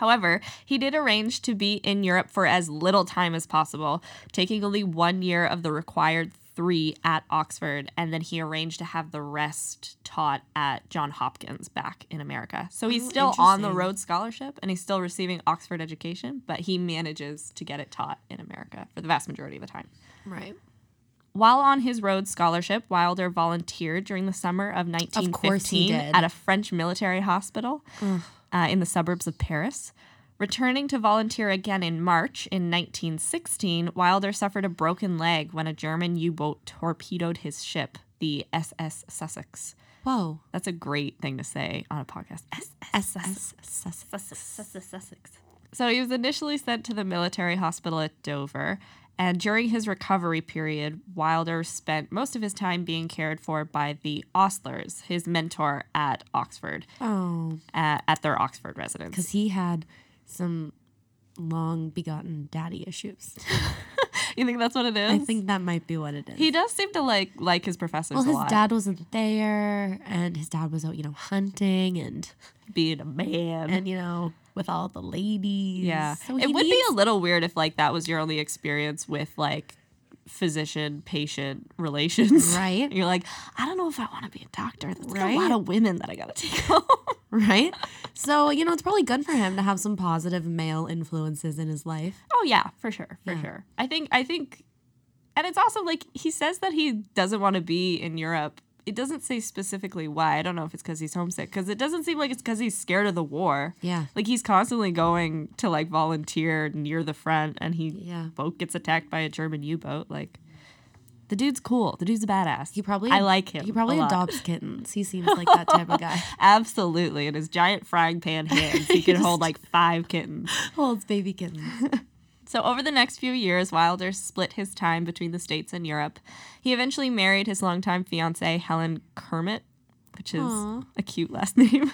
A: However, he did arrange to be in Europe for as little time as possible, taking only one year of the required three at Oxford, and then he arranged to have the rest taught at John Hopkins back in America. So he's
B: Oh,
A: still on the. Rhodes Scholarship and he's still receiving Oxford education, but he manages to get it taught in America for the vast majority of the time.
B: Right.
A: While on his Rhodes Scholarship, Wilder volunteered during the summer of 1915
B: course he did.
A: at a French military hospital uh, in the suburbs of Paris. Returning to volunteer again in March in 1916, Wilder suffered a broken leg when a German U boat torpedoed his ship, the SS Sussex.
B: Whoa.
A: That's a great thing to say on a podcast. SS
B: SS
A: Sussex. So he was initially sent to the military hospital at Dover, and during his recovery period, Wilder spent most of his time being cared for by the Oslers, his mentor at Oxford,
B: Oh,
A: uh, at their Oxford residence.
B: because he had some long begotten daddy issues.
A: You think that's what it is?
B: I think that might be what it is.
A: he does seem to like like his professors
B: well, his
A: lot.
B: dad wasn't there, and his dad was out, you know, hunting and
A: being a man.
B: and you know, with all the ladies.
A: yeah,
B: so
A: it would be a little weird if like that was your only experience with like physician patient relations.
B: Right.
A: You're like, I don't know if I want to be a doctor. That's like
B: Right.
A: a lot of women that I gotta take home.
B: right. So you know, it's probably good for him to have some positive male influences in his life.
A: oh yeah, for sure, for
B: Yeah.
A: sure. I think I think, and it's also like he says that he doesn't want to be in Europe. It doesn't say specifically why. I don't know if it's because he's homesick. Because it doesn't seem like it's because he's scared of the war.
B: Yeah.
A: Like he's constantly going to like volunteer near the front, and he
B: Yeah.
A: boat gets attacked by a German U-boat. Like the dude's cool. The dude's a badass.
B: He probably
A: I like him.
B: He probably adopts kittens. He seems like that type of guy.
A: Absolutely. In his giant frying pan hands, he can hold like five kittens.
B: Holds baby kittens.
A: So, over the next few years, Wilder split his time between the States and Europe. He eventually married his longtime fiancee, Helen Kermit, which is
B: Aw.
A: a cute last name.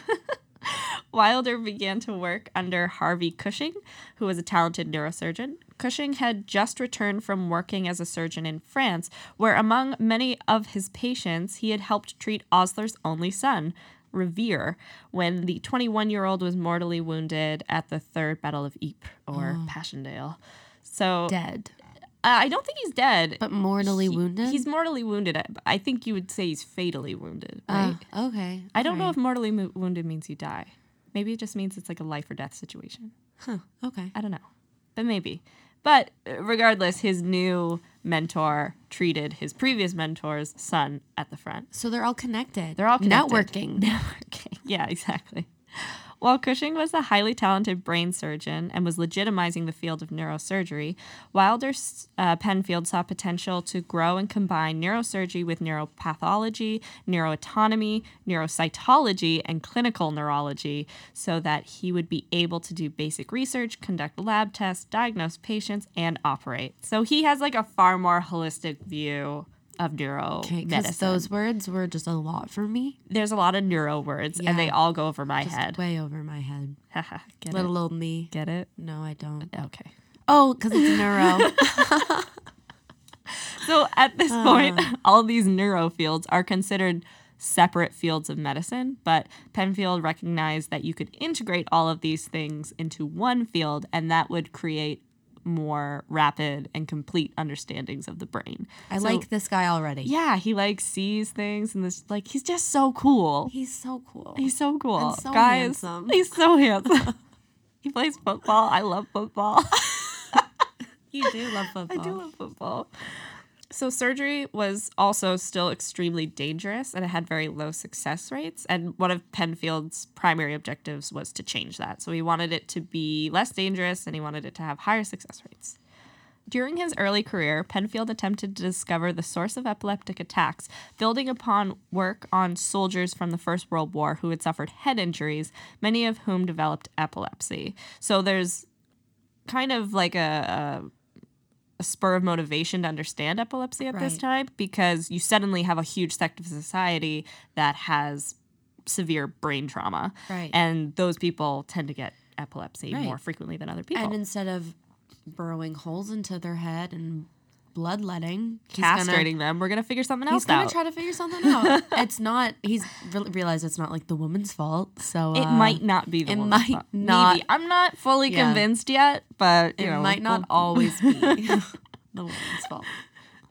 A: Wilder began to work under Harvey Cushing, who was a talented neurosurgeon. Cushing had just returned from working as a surgeon in France, where, among many of his patients, he had helped treat Osler's only son, Revere, when the 21 year old was mortally wounded at the Third Battle of Ypres or Passchendaele. So
B: Dead.
A: uh, I don't think he's dead.
B: But mortally
A: He-
B: wounded?
A: He's mortally wounded. I- think you would say he's fatally wounded, right?
B: Uh, okay.
A: I don't know if mortally mo- wounded means you die. Maybe it just means it's like a life or death situation.
B: Huh. Okay.
A: I don't know, but maybe. But uh, regardless, his new mentor treated his previous mentor's son at the front.
B: So they're all connected.
A: They're all connected.
B: networking.
A: Networking. Yeah, exactly. While Cushing was a highly talented brain surgeon and was legitimizing the field of neurosurgery, Wilder uh, Penfield saw potential to grow and combine neurosurgery with neuropathology, neuroanatomy, neurocytology, and clinical neurology so that he would be able to do basic research, conduct lab tests, diagnose patients, and operate. So he has like a far more holistic view of neuro medicine.
B: those words were just a lot for me.
A: There's a lot of neuro words, and they all go over my
B: Just
A: head.
B: way over my head.
A: Get it?
B: Little old me.
A: Get it?
B: No, I don't.
A: Okay.
B: Oh, because it's neuro.
A: So at this
B: Uh.
A: point, all these neuro fields are considered separate fields of medicine, but Penfield recognized that you could integrate all of these things into one field, and that would create more rapid and complete understandings of the brain.
B: I
A: So-
B: like this guy already.
A: Yeah, he like sees things and this like he's just so cool.
B: He's so cool.
A: He's so cool.
B: And so
A: Guys,
B: handsome.
A: he's so handsome. he plays football. I love football.
B: you do love football.
A: I do love football. So surgery was also still extremely dangerous and it had very low success rates. And one of Penfield's primary objectives was to change that. So he wanted it to be less dangerous and he wanted it to have higher success rates. During his early career, Penfield attempted to discover the source of epileptic attacks, building upon work on soldiers from the First World War who had suffered head injuries, many of whom developed epilepsy. So there's kind of like a, a a spur of motivation to understand epilepsy at this time because you suddenly have a huge sect of society that has severe brain trauma.
B: Right.
A: And those people tend to get epilepsy
B: Right.
A: more frequently than other people.
B: And instead of burrowing holes into their head and bloodletting, he's gonna-
A: Castrating them, we're going to figure something else out.
B: He's gonna try to figure something out. it's not. He's re- realized it's not like the woman's fault. So
A: it
B: uh,
A: might not be the
B: it
A: woman's
B: might
A: fault.
B: not-
A: Maybe. I'm not fully
B: Yeah.
A: convinced yet, but you
B: It
A: know,
B: might not
A: we'll-
B: always be the woman's fault.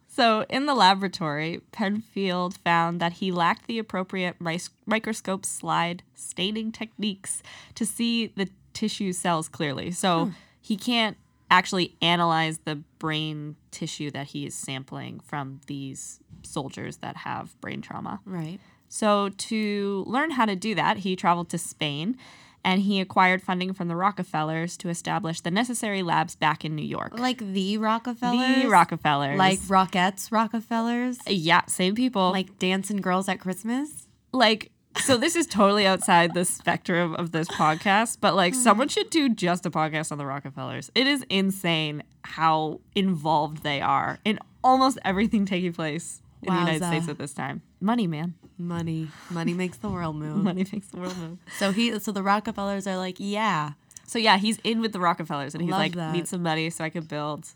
A: So, in the laboratory, Penfield found that he lacked the appropriate microscope slide staining techniques to see the tissue cells clearly. So, he can't actually analyze the brain tissue that he is sampling from these soldiers that have brain trauma.
B: Right.
A: So, to learn how to do that, he traveled to Spain and he acquired funding from the Rockefellers to establish the necessary labs back in New York.
B: Like the Rockefellers.
A: the Rockefellers.
B: Like Rockettes Rockefellers.
A: yeah, same people.
B: Like dancing girls at Christmas.
A: like so this is totally outside the spectrum of this podcast, but like hmm. someone should do just a podcast on the Rockefellers. It is insane how involved they are in almost everything taking place in the United States at this time. Money, man.
B: Money. Money makes the world move.
A: Money makes the world move.
B: So he so the Rockefellers are like, yeah.
A: So yeah, he's in with the Rockefellers and he's
B: Love
A: like,
B: that.
A: need some money so I could build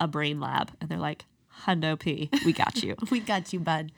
A: a brain lab. And they're like, Hundo P, we got you.
B: We got you, bud.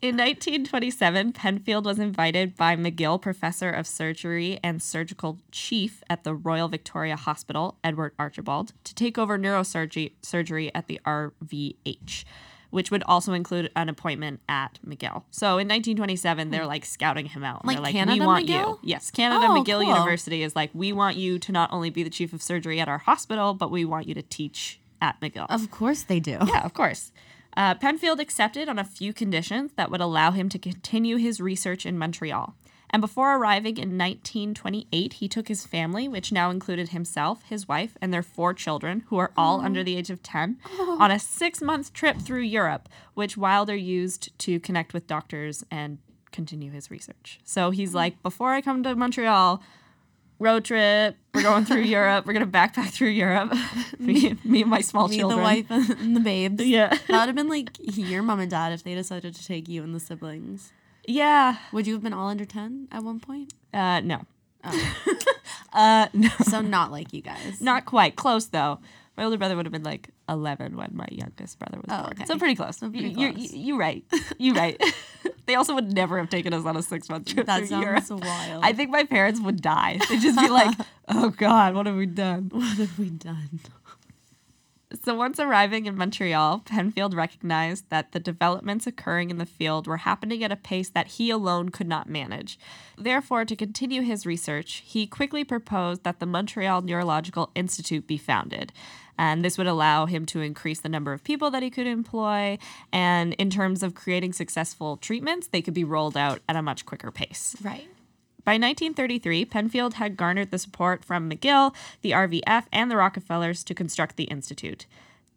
A: In 1927, Penfield was invited by McGill Professor of Surgery and Surgical Chief at the Royal Victoria Hospital, Edward Archibald, to take over neurosurgery surgery at the RVH, which would also include an appointment at McGill. So in 1927, they're hmm. like scouting him out.
B: Like
A: they're like,
B: Canada
A: we want
B: McGill?
A: you. Yes, Canada
B: Oh,
A: McGill
B: cool.
A: University is like, we want you to not only be the chief of surgery at our hospital, but we want you to teach at McGill.
B: Of course they do.
A: Yeah, of course. Uh, Penfield accepted on a few conditions that would allow him to continue his research in Montreal. And before arriving in 1928, he took his family, which now included himself, his wife, and their four children, who are all under the age of 10, on a six month trip through Europe, which Wilder used to connect with doctors and continue his research. So he's like, before I come to Montreal, road trip, we're going through Europe, we're going to backpack through Europe. me, me and my small
B: Me,
A: children.
B: the wife, and the babes.
A: Yeah.
B: That would have been like your mom and dad if they decided to take you and the siblings.
A: Yeah.
B: Would you have been all under 10 at one point?
A: Uh, no. uh, no.
B: So not like you guys.
A: Not quite. Close though. My older brother would have been like 11 when my youngest brother was
B: Oh,
A: born.
B: okay.
A: So pretty close.
B: pretty
A: you, You're,
B: close.
A: you right. You right. they also would never have taken us on a six month trip
B: That sounds
A: Europe.
B: wild.
A: I think my parents would die. They'd just be like, "Oh God, what have we done?"
B: what have we done?
A: So once arriving in Montreal, Penfield recognized that the developments occurring in the field were happening at a pace that he alone could not manage. Therefore, to continue his research, he quickly proposed that the Montreal Neurological Institute be founded. And this would allow him to increase the number of people that he could employ. And in terms of creating successful treatments, they could be rolled out at a much quicker pace.
B: Right.
A: By 1933, Penfield had garnered the support from McGill, the RVH, and the Rockefellers to construct the institute.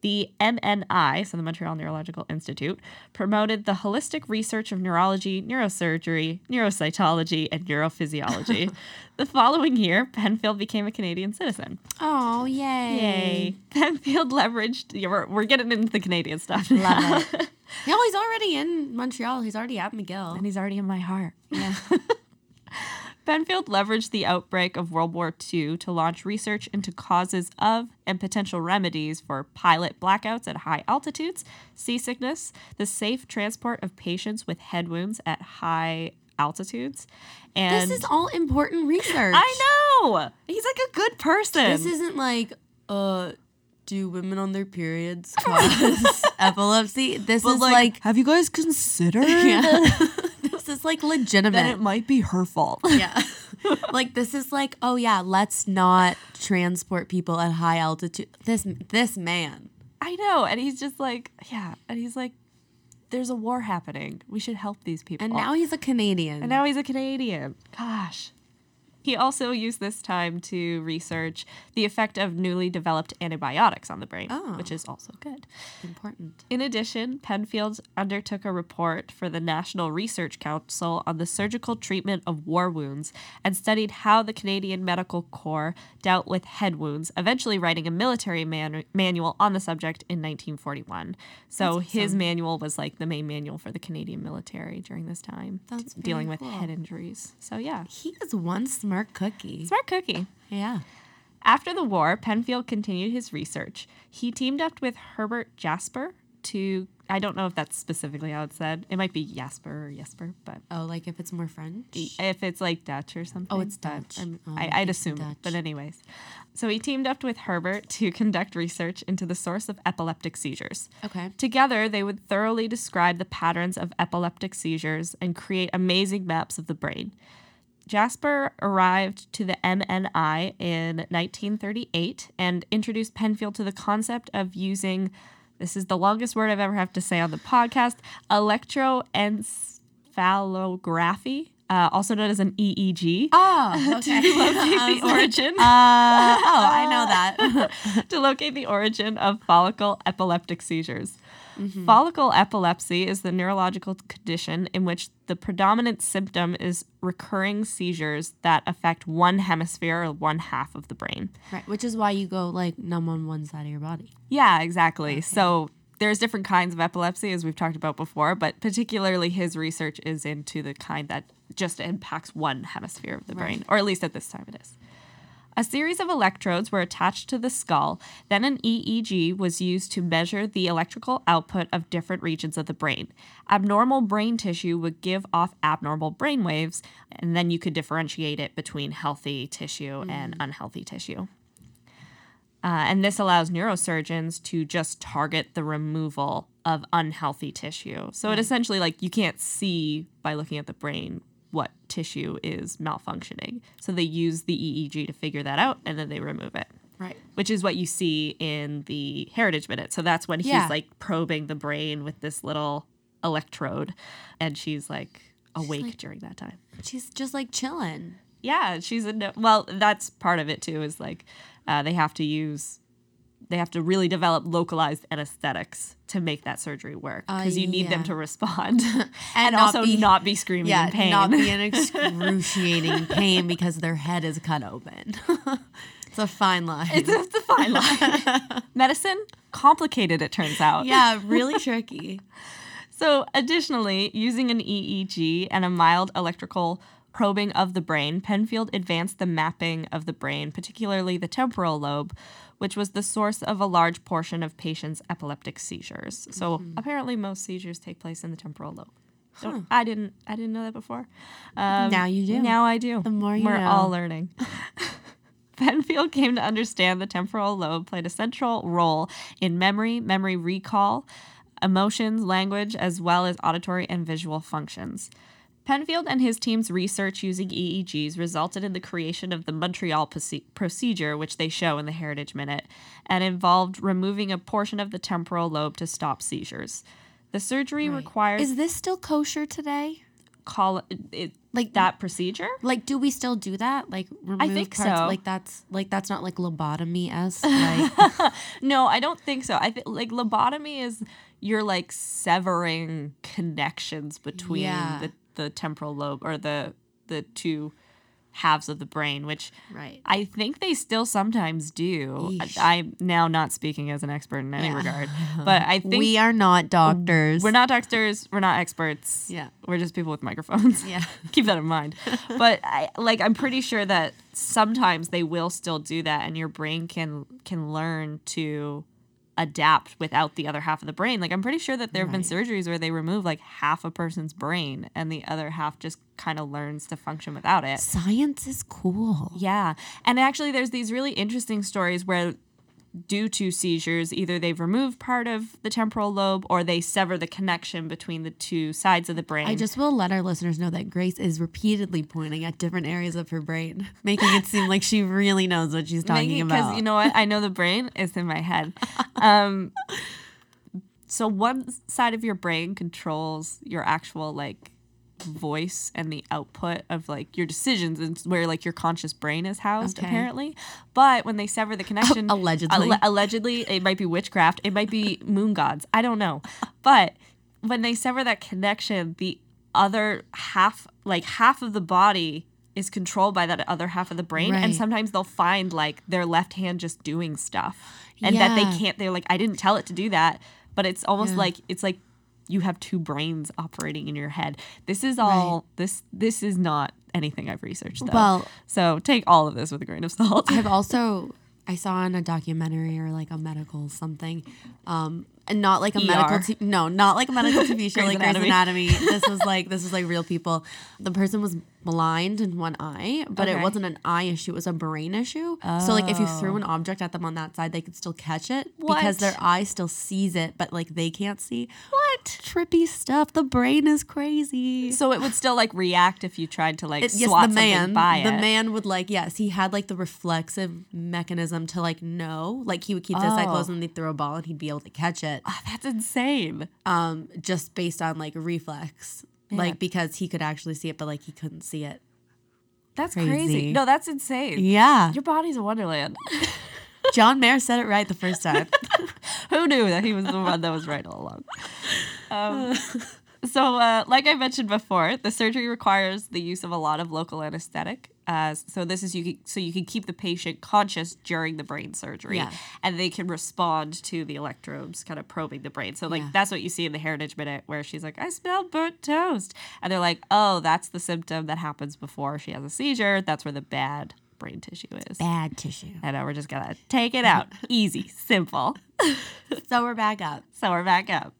A: The MNI, so the Montreal Neurological Institute, promoted the holistic research of neurology, neurosurgery, neurocytology, and neurophysiology. the following year, Penfield became a Canadian citizen.
B: Oh, yay.
A: Yay. Penfield leveraged, yeah, we're, we're getting into the Canadian stuff.
B: Love it. No, he's already in Montreal. He's already at McGill.
A: and he's already in my heart.
B: Yeah.
A: Penfield leveraged the outbreak of World War II to launch research into causes of and potential remedies for pilot blackouts at high altitudes, seasickness, the safe transport of patients with head wounds at high altitudes, and
B: this is all important research.
A: I know he's like a good person.
B: This isn't like, uh, do women on their periods cause epilepsy? This is like,
A: have you guys considered
B: yeah. Is like legitimate.
A: it might be her fault?
B: yeah. like this is like, oh yeah, let's not transport people at high altitude. This this man.
A: I know, and he's just like, yeah, and he's like, there's a war happening. We should help these people.
B: And now he's a Canadian.
A: And now he's a Canadian. Gosh. He also used this time to research the effect of newly developed antibiotics on the brain,
B: Oh.
A: which is also good.
B: important.
A: In addition, Penfield undertook a report for the National Research Council on the surgical treatment of war wounds and studied how the Canadian Medical Corps dealt with head wounds, eventually writing a military man- manual on the subject in 1941. So his manual was like the main manual for the Canadian military during this time, t- dealing
B: very
A: with head injuries. So yeah,
B: He is one smart cookie.
A: smart cookie.
B: Yeah.
A: After the war, Penfield continued his research. He teamed up with Herbert Jasper to I don't know if that's specifically how it's said. It might be Jasper or Jesper, but
B: Oh, like if it's more French.
A: if it's like Dutch or something.
B: Oh,
A: it's
B: Dutch.
A: I'm-
B: Oh,
A: I,
B: I'm
A: I'd assume it. But anyways, so he teamed up with Herbert to conduct research into the source of epileptic seizures.
B: Okay.
A: Together, they would thoroughly describe the patterns of epileptic seizures and create amazing maps of the brain. Jasper arrived to the MNI in 1938 and introduced Penfield to the concept of using this is the longest word I've ever have to say on the podcast electroencephalography, uh, also known as an EEG.
B: Oh, okay.
A: to locate the origin
B: Uh, oh, I know that.
A: to locate the origin of follicle epileptic seizures. Follicle epilepsy is the neurological condition in which the predominant symptom is recurring seizures that affect one hemisphere or one half of the brain.
B: right, which is why you go like numb on one side of your body.
A: Yeah, exactly. So there's different kinds of epilepsy, as we've talked about before, but particularly his research is into the kind that just impacts one hemisphere of the brain, or at least at this time it is. A series of electrodes were attached to the skull. Then an EEG was used to measure the electrical output of different regions of the brain. Abnormal brain tissue would give off abnormal brain waves, and then you could differentiate it between healthy tissue and unhealthy tissue. Uh, and this allows neurosurgeons to just target the removal of unhealthy tissue. So it essentially, like, you can't see by looking at the brain what tissue is malfunctioning. So they use the EEG to figure that out and then they remove it,
B: Right.
A: which is what you see in the Heritage Minute. So that's when he's
B: Yeah.
A: like probing the brain with this little electrode and she's like awake
B: like-
A: during that time.
B: She's just like chilling.
A: Yeah, she's a no- well. That's part of it too. Is like uh, they have to use, they have to really develop localized anesthetics to make that surgery work
B: Uh,
A: because you need them to respond and,
B: And not
A: also
B: be-
A: not be screaming
B: Yeah,
A: in pain.
B: not be in excruciating pain because their head is cut open. it's a fine line.
A: it's, a, it's a fine line. Medicine complicated. It turns out.
B: yeah, really tricky.
A: So, additionally, using an EEG and a mild electrical probing of the brain, Penfield advanced the mapping of the brain, particularly the temporal lobe, which was the source of a large portion of patients' epileptic seizures. So, apparently, most seizures take place in the temporal lobe. Don't- I didn't. I didn't know that before. Um,
B: Now you do.
A: Now I do.
B: The more you
A: We're
B: know.
A: all learning. Penfield came to understand the temporal lobe played a central role in memory, memory recall, emotions, language, as well as auditory and visual functions. Penfield and his team's research using EEGs resulted in the creation of the Montreal proce- procedure, which they show in the Heritage Minute, and involved removing a portion of the temporal lobe to stop seizures. The surgery required.
B: Is this still kosher today?
A: call it, it
B: Like
A: that procedure.
B: Like, do we still do that? Like, remove
A: think
B: parts?
A: so.
B: Like that's like that's not like lobotomy s. Like,
A: No, I don't think so. I think like lobotomy is you're like severing connections between
B: Yeah.
A: the, the temporal lobe or the the two halves of the brain, which
B: right.
A: I think they still sometimes do.
B: Yeesh.
A: I, am now not speaking as an expert in any
B: Yeah.
A: regard, but I think
B: we are not doctors.
A: we're not doctors, we're not experts.
B: Yeah.
A: We're just people with microphones.
B: Yeah.
A: Keep that in mind. But I like I'm pretty sure that sometimes they will still do that and your brain can can learn to adapt without the other half of the brain. Like I'm pretty sure that there have been surgeries where they remove like half a person's brain and the other half just kind of learns to function without it.
B: Science is cool.
A: Yeah. And actually, there's these really interesting stories where, due to seizures, either they've removed part of the temporal lobe or they sever the connection between the two sides of the brain.
B: I just will let our listeners know that Grace is repeatedly pointing at different areas of her brain, making it seem like she really knows what she's talking about.
A: Because you know what? I know the brain is in my head. Um, so one side of your brain controls your actual like voice and the output of like your decisions and where like your conscious brain is housed
B: Okay.
A: apparently but when they sever the connection
B: Allegedly.
A: alle- allegedly it might be witchcraft it might be moon gods i don't know but when they sever that connection the other half like half of the body is controlled by that other half of the brain and sometimes they'll find like their left hand just doing stuff and that they can't they're like i didn't tell it to do that but it's almost
B: Yeah.
A: like it's like you have two brains operating in your head. This is all this this is not anything i've researched though.
B: Well-
A: so take all of this with a grain of salt.
B: I've also I saw in a documentary or like a medical something, um, and not like a
A: ER.
B: medical. T- no, not like a medical TV show like Grey's
A: Anatomy.
B: Anatomy. this was like this was like real people. The person was blind in one eye, but
A: Okay.
B: it wasn't an eye issue; it was a brain issue. So like if you threw
A: Oh.
B: an object at them on that side, they could still catch it because their eye still sees it, but like they can't see.
A: What?
B: Trippy stuff. The brain is crazy.
A: So it would still like react if you tried to like
B: It- yes,
A: swat
B: the man,
A: by it.
B: the
A: it.
B: man would like, yes, he had like the reflexive mechanism to like know, like he would keep his eye
A: Oh.
B: closed and they'd throw a ball and he'd be able to catch it,
A: Ah, that's insane.
B: um, just based on like reflex,
A: Yeah.
B: like because he could actually see it, but like he couldn't see it.
A: That's
B: Crazy.
A: crazy. No, that's insane.
B: Yeah,
A: Your body's a wonderland.
B: John Mayer said it right the first time.
A: Who knew that he was the one that was right all along? Um, so, uh, like I mentioned before, the surgery requires the use of a lot of local anesthetic. Uh, so this is you can, so you can keep the patient conscious during the brain surgery,
B: Yeah.
A: and they can respond to the electrodes, kind of probing the brain. So like
B: Yeah.
A: that's what you see in the Heritage Minute, where she's like, "I smell burnt toast," and they're like, "Oh, that's the symptom that happens before she has a seizure. That's where the bad brain tissue is."
B: Bad tissue.
A: I know we're just gonna take it out, easy, simple.
B: So we're back up.
A: So we're back up.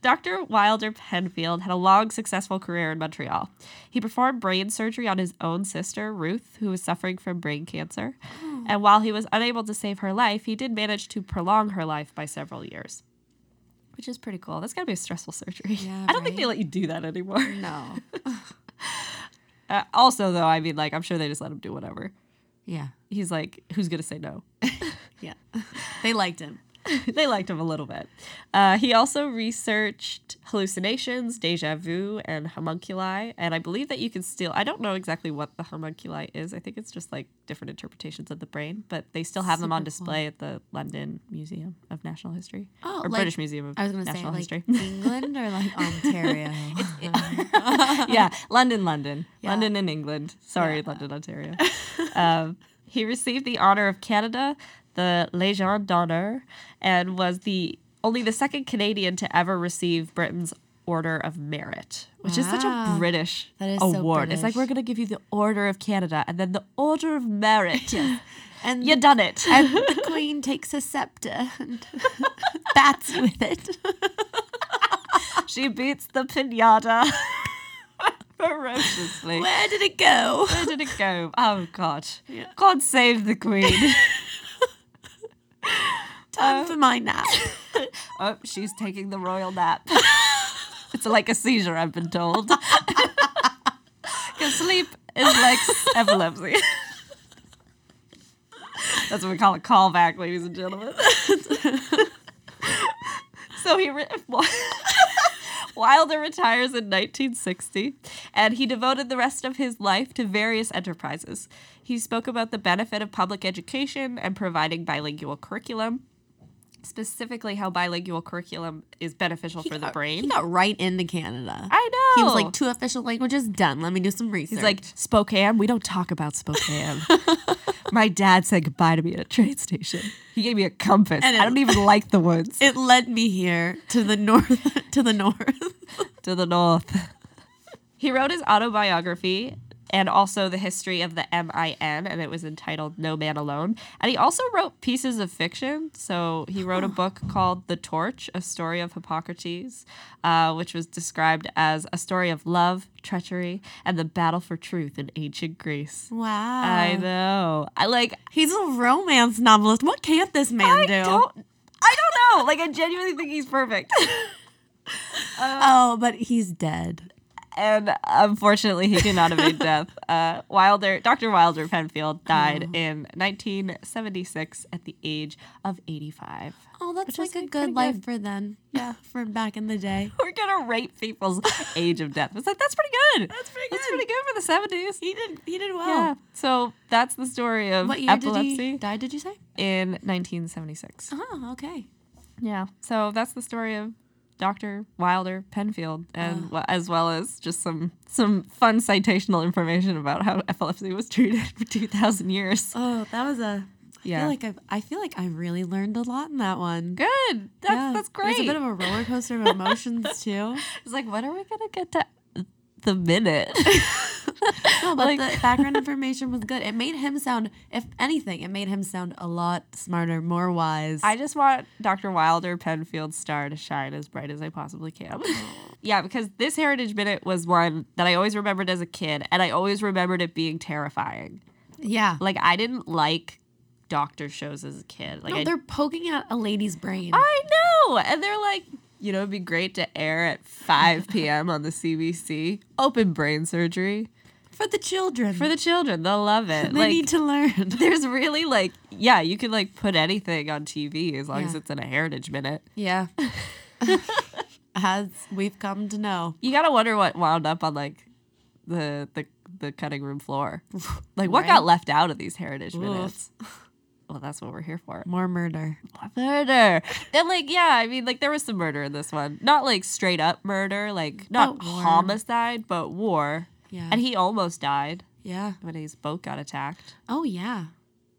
A: Dr. Wilder Penfield had a long, successful career in Montreal. He performed brain surgery on his own sister, Ruth, who was suffering from brain cancer. And while he was unable to save her life, he did manage to prolong her life by several years, which is pretty cool. That's got to be a stressful surgery.
B: Yeah,
A: I don't think they let you do that anymore.
B: No.
A: Uh, also, though, I mean, like, I'm sure they just let him do whatever.
B: Yeah.
A: He's like, who's going to say no?
B: Yeah. They liked him.
A: they liked him a little bit. Uh, he also researched hallucinations, deja vu, and homunculi. And I believe that you can still, I don't know exactly what the homunculi is. I think it's just like different interpretations of the brain, but they still have them on
B: Super cool.
A: display at the London Museum of National History.
B: Oh,
A: or
B: like-
A: British Museum of
B: I was gonna say
A: National
B: like
A: History.
B: England or like Ontario.
A: yeah, London, London.
B: Yeah.
A: London in England. Sorry,
B: Yeah.
A: London, Ontario. um, he received the Honor of Canada, the Légion d'honneur, and was the only the second Canadian to ever receive Britain's Order of Merit, which is such a British
B: is so
A: award. it's like we're gonna give you the Order of Canada and then the Order of Merit.
B: and
A: you done it.
B: and the queen takes a scepter and bats with it.
A: she beats the pinata ferociously.
B: Where did it go?
A: Where did it go? Oh God!
B: Yeah.
A: God save the Queen.
B: For my nap.
A: oh, she's taking the royal nap. it's like a seizure, I've been told. Because sleep is like epilepsy. That's what we call a callback, ladies and gentlemen. so he re- Wilder retires in 1960, and he devoted the rest of his life to various enterprises. He spoke about the benefit of public education and providing bilingual curriculum, specifically how bilingual curriculum is beneficial for the brain.
B: He got right into Canada.
A: I know.
B: He was like, two official languages done. Let me do some research.
A: He's like, Spokane? We don't talk about Spokane. My dad said goodbye to me at a train station. He gave me a compass.
B: And it-
A: I don't even like the woods.
B: it led me here to the north. to the north.
A: to the north. He wrote his autobiography and also the history of the MIN, and it was entitled No Man Alone. And he also wrote pieces of fiction. So he wrote a book called The Torch, a story of Hippocrates, uh, which was described as a story of love, treachery, and the battle for truth in ancient Greece.
B: Wow.
A: I know. I like.
B: He's a romance novelist. What can't this man
A: I
B: do?
A: don't. I don't know. Like I genuinely think he's perfect.
B: Oh, but he's dead.
A: And unfortunately, he did not evade death. Uh, Wilder, Dr. Wilder Penfield, died in 1976 at the age of 85.
B: Oh, that's like a good life
A: good.
B: for then.
A: Yeah.
B: For back in the day.
A: We're gonna rate people's age of death. It's like that's pretty good.
B: That's pretty good.
A: That's pretty good for the 70s.
B: He did he did well.
A: Yeah. So that's the story of
B: What year
A: epilepsy
B: did he die, did you say?
A: in 1976.
B: Oh, okay.
A: Yeah. So that's the story of Dr. Wilder Penfield, and as well as just some some fun citational information about how epilepsy was treated for 2,000 years.
B: Oh, that was a I
A: Yeah.
B: feel like I've, I feel like I really learned a lot in that one.
A: Good. That's
B: Yeah,
A: that's
B: It
A: great.
B: was a bit of a roller coaster of emotions too.
A: it's like when are we gonna get to the minute?
B: No, but
A: Like-
B: the background information was good. It made him sound, if anything, it made him sound a lot smarter, more wise.
A: I just want Dr. Wilder Penfield's star to shine as bright as I possibly can. yeah, because this Heritage Minute was one that I always remembered as a kid, and I always remembered it being terrifying.
B: yeah.
A: Like I didn't like doctor shows as a kid. Like
B: no,
A: I,
B: they're poking at a lady's brain.
A: I know, and they're like, you know, it'd be great to air at 5 p.m. on the CBC. Open brain surgery
B: for the children.
A: for the children. They'll love it.
B: they
A: like,
B: need to learn.
A: there's really like, yeah, you can like put anything on TV as long as it's in a Heritage Minute.
B: Yeah. As we've come to know.
A: You gotta wonder what wound up on like the the the cutting room floor. Like what
B: Right.
A: got left out of these heritage
B: Oof.
A: minutes? Well, that's what we're here for.
B: More murder.
A: More Murder. And like, yeah, I mean, like there was some murder in this one. Not like straight up murder, like not
B: But
A: homicide, but war.
B: Yeah.
A: And he almost died
B: yeah.
A: when his boat got attacked.
B: Oh, yeah.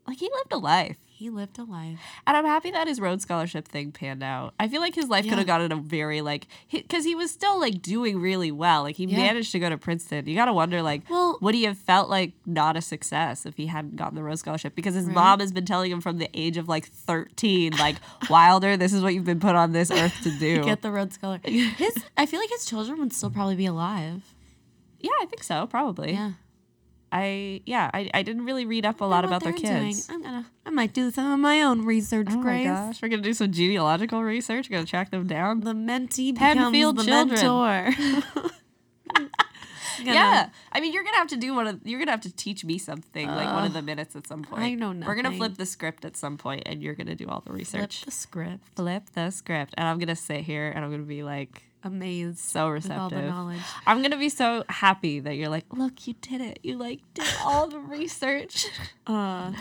A: Like he lived a life.
B: He lived a life.
A: And I'm happy that his Rhodes Scholarship thing panned out. I feel like his life could
B: Yeah.
A: have gotten a very like because he, was still like doing really well. Like he
B: Yeah.
A: managed to go to Princeton. You gotta wonder like,
B: Well-
A: would he have felt like not a success if he hadn't gotten the Rhodes Scholarship? Because his
B: Right.
A: mom has been telling him from the age of like 13, like Wilder, this is what you've been put on this earth to do.
B: Get the Rhodes Scholar. His, I feel like his children would still probably be alive.
A: Yeah, I think so. Probably.
B: Yeah.
A: I yeah. I, I didn't really read up a lot about their
B: they're doing.
A: kids.
B: I'm gonna. I might do some of my own research,
A: Oh my gosh, we're gonna do some genealogical research. We're gonna track them down.
B: The mentee becomes the
A: children.
B: mentor.
A: Yeah, I mean, you're gonna have to do one of. You're gonna have to teach me something like one of the minutes at some point.
B: I know nothing.
A: We're gonna flip the script at some point, and you're gonna do all the research.
B: Flip the script.
A: Flip the script, and I'm gonna sit here and I'm gonna be like
B: Amazed.
A: so
B: with all the
A: receptive. I'm gonna be so happy that you're like, look, you did it. You like did all the research.
B: Uh,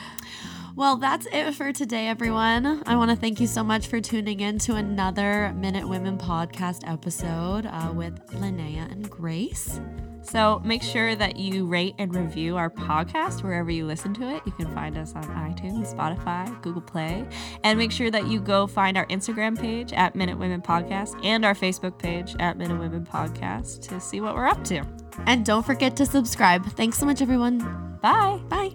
B: well, that's it for today, everyone. I want to thank you so much for tuning in to another Minute Women podcast episode uh, with Linnea and Grace.
A: So make sure that you rate and review our podcast wherever you listen to it. You can find us on iTunes, Spotify, Google Play, and make sure that you go find our Instagram page at Minute Women Podcast and our Facebook page at Minute Women Podcast to see what we're up to.
B: And don't forget to subscribe. Thanks so much, everyone.
A: Bye.
B: Bye.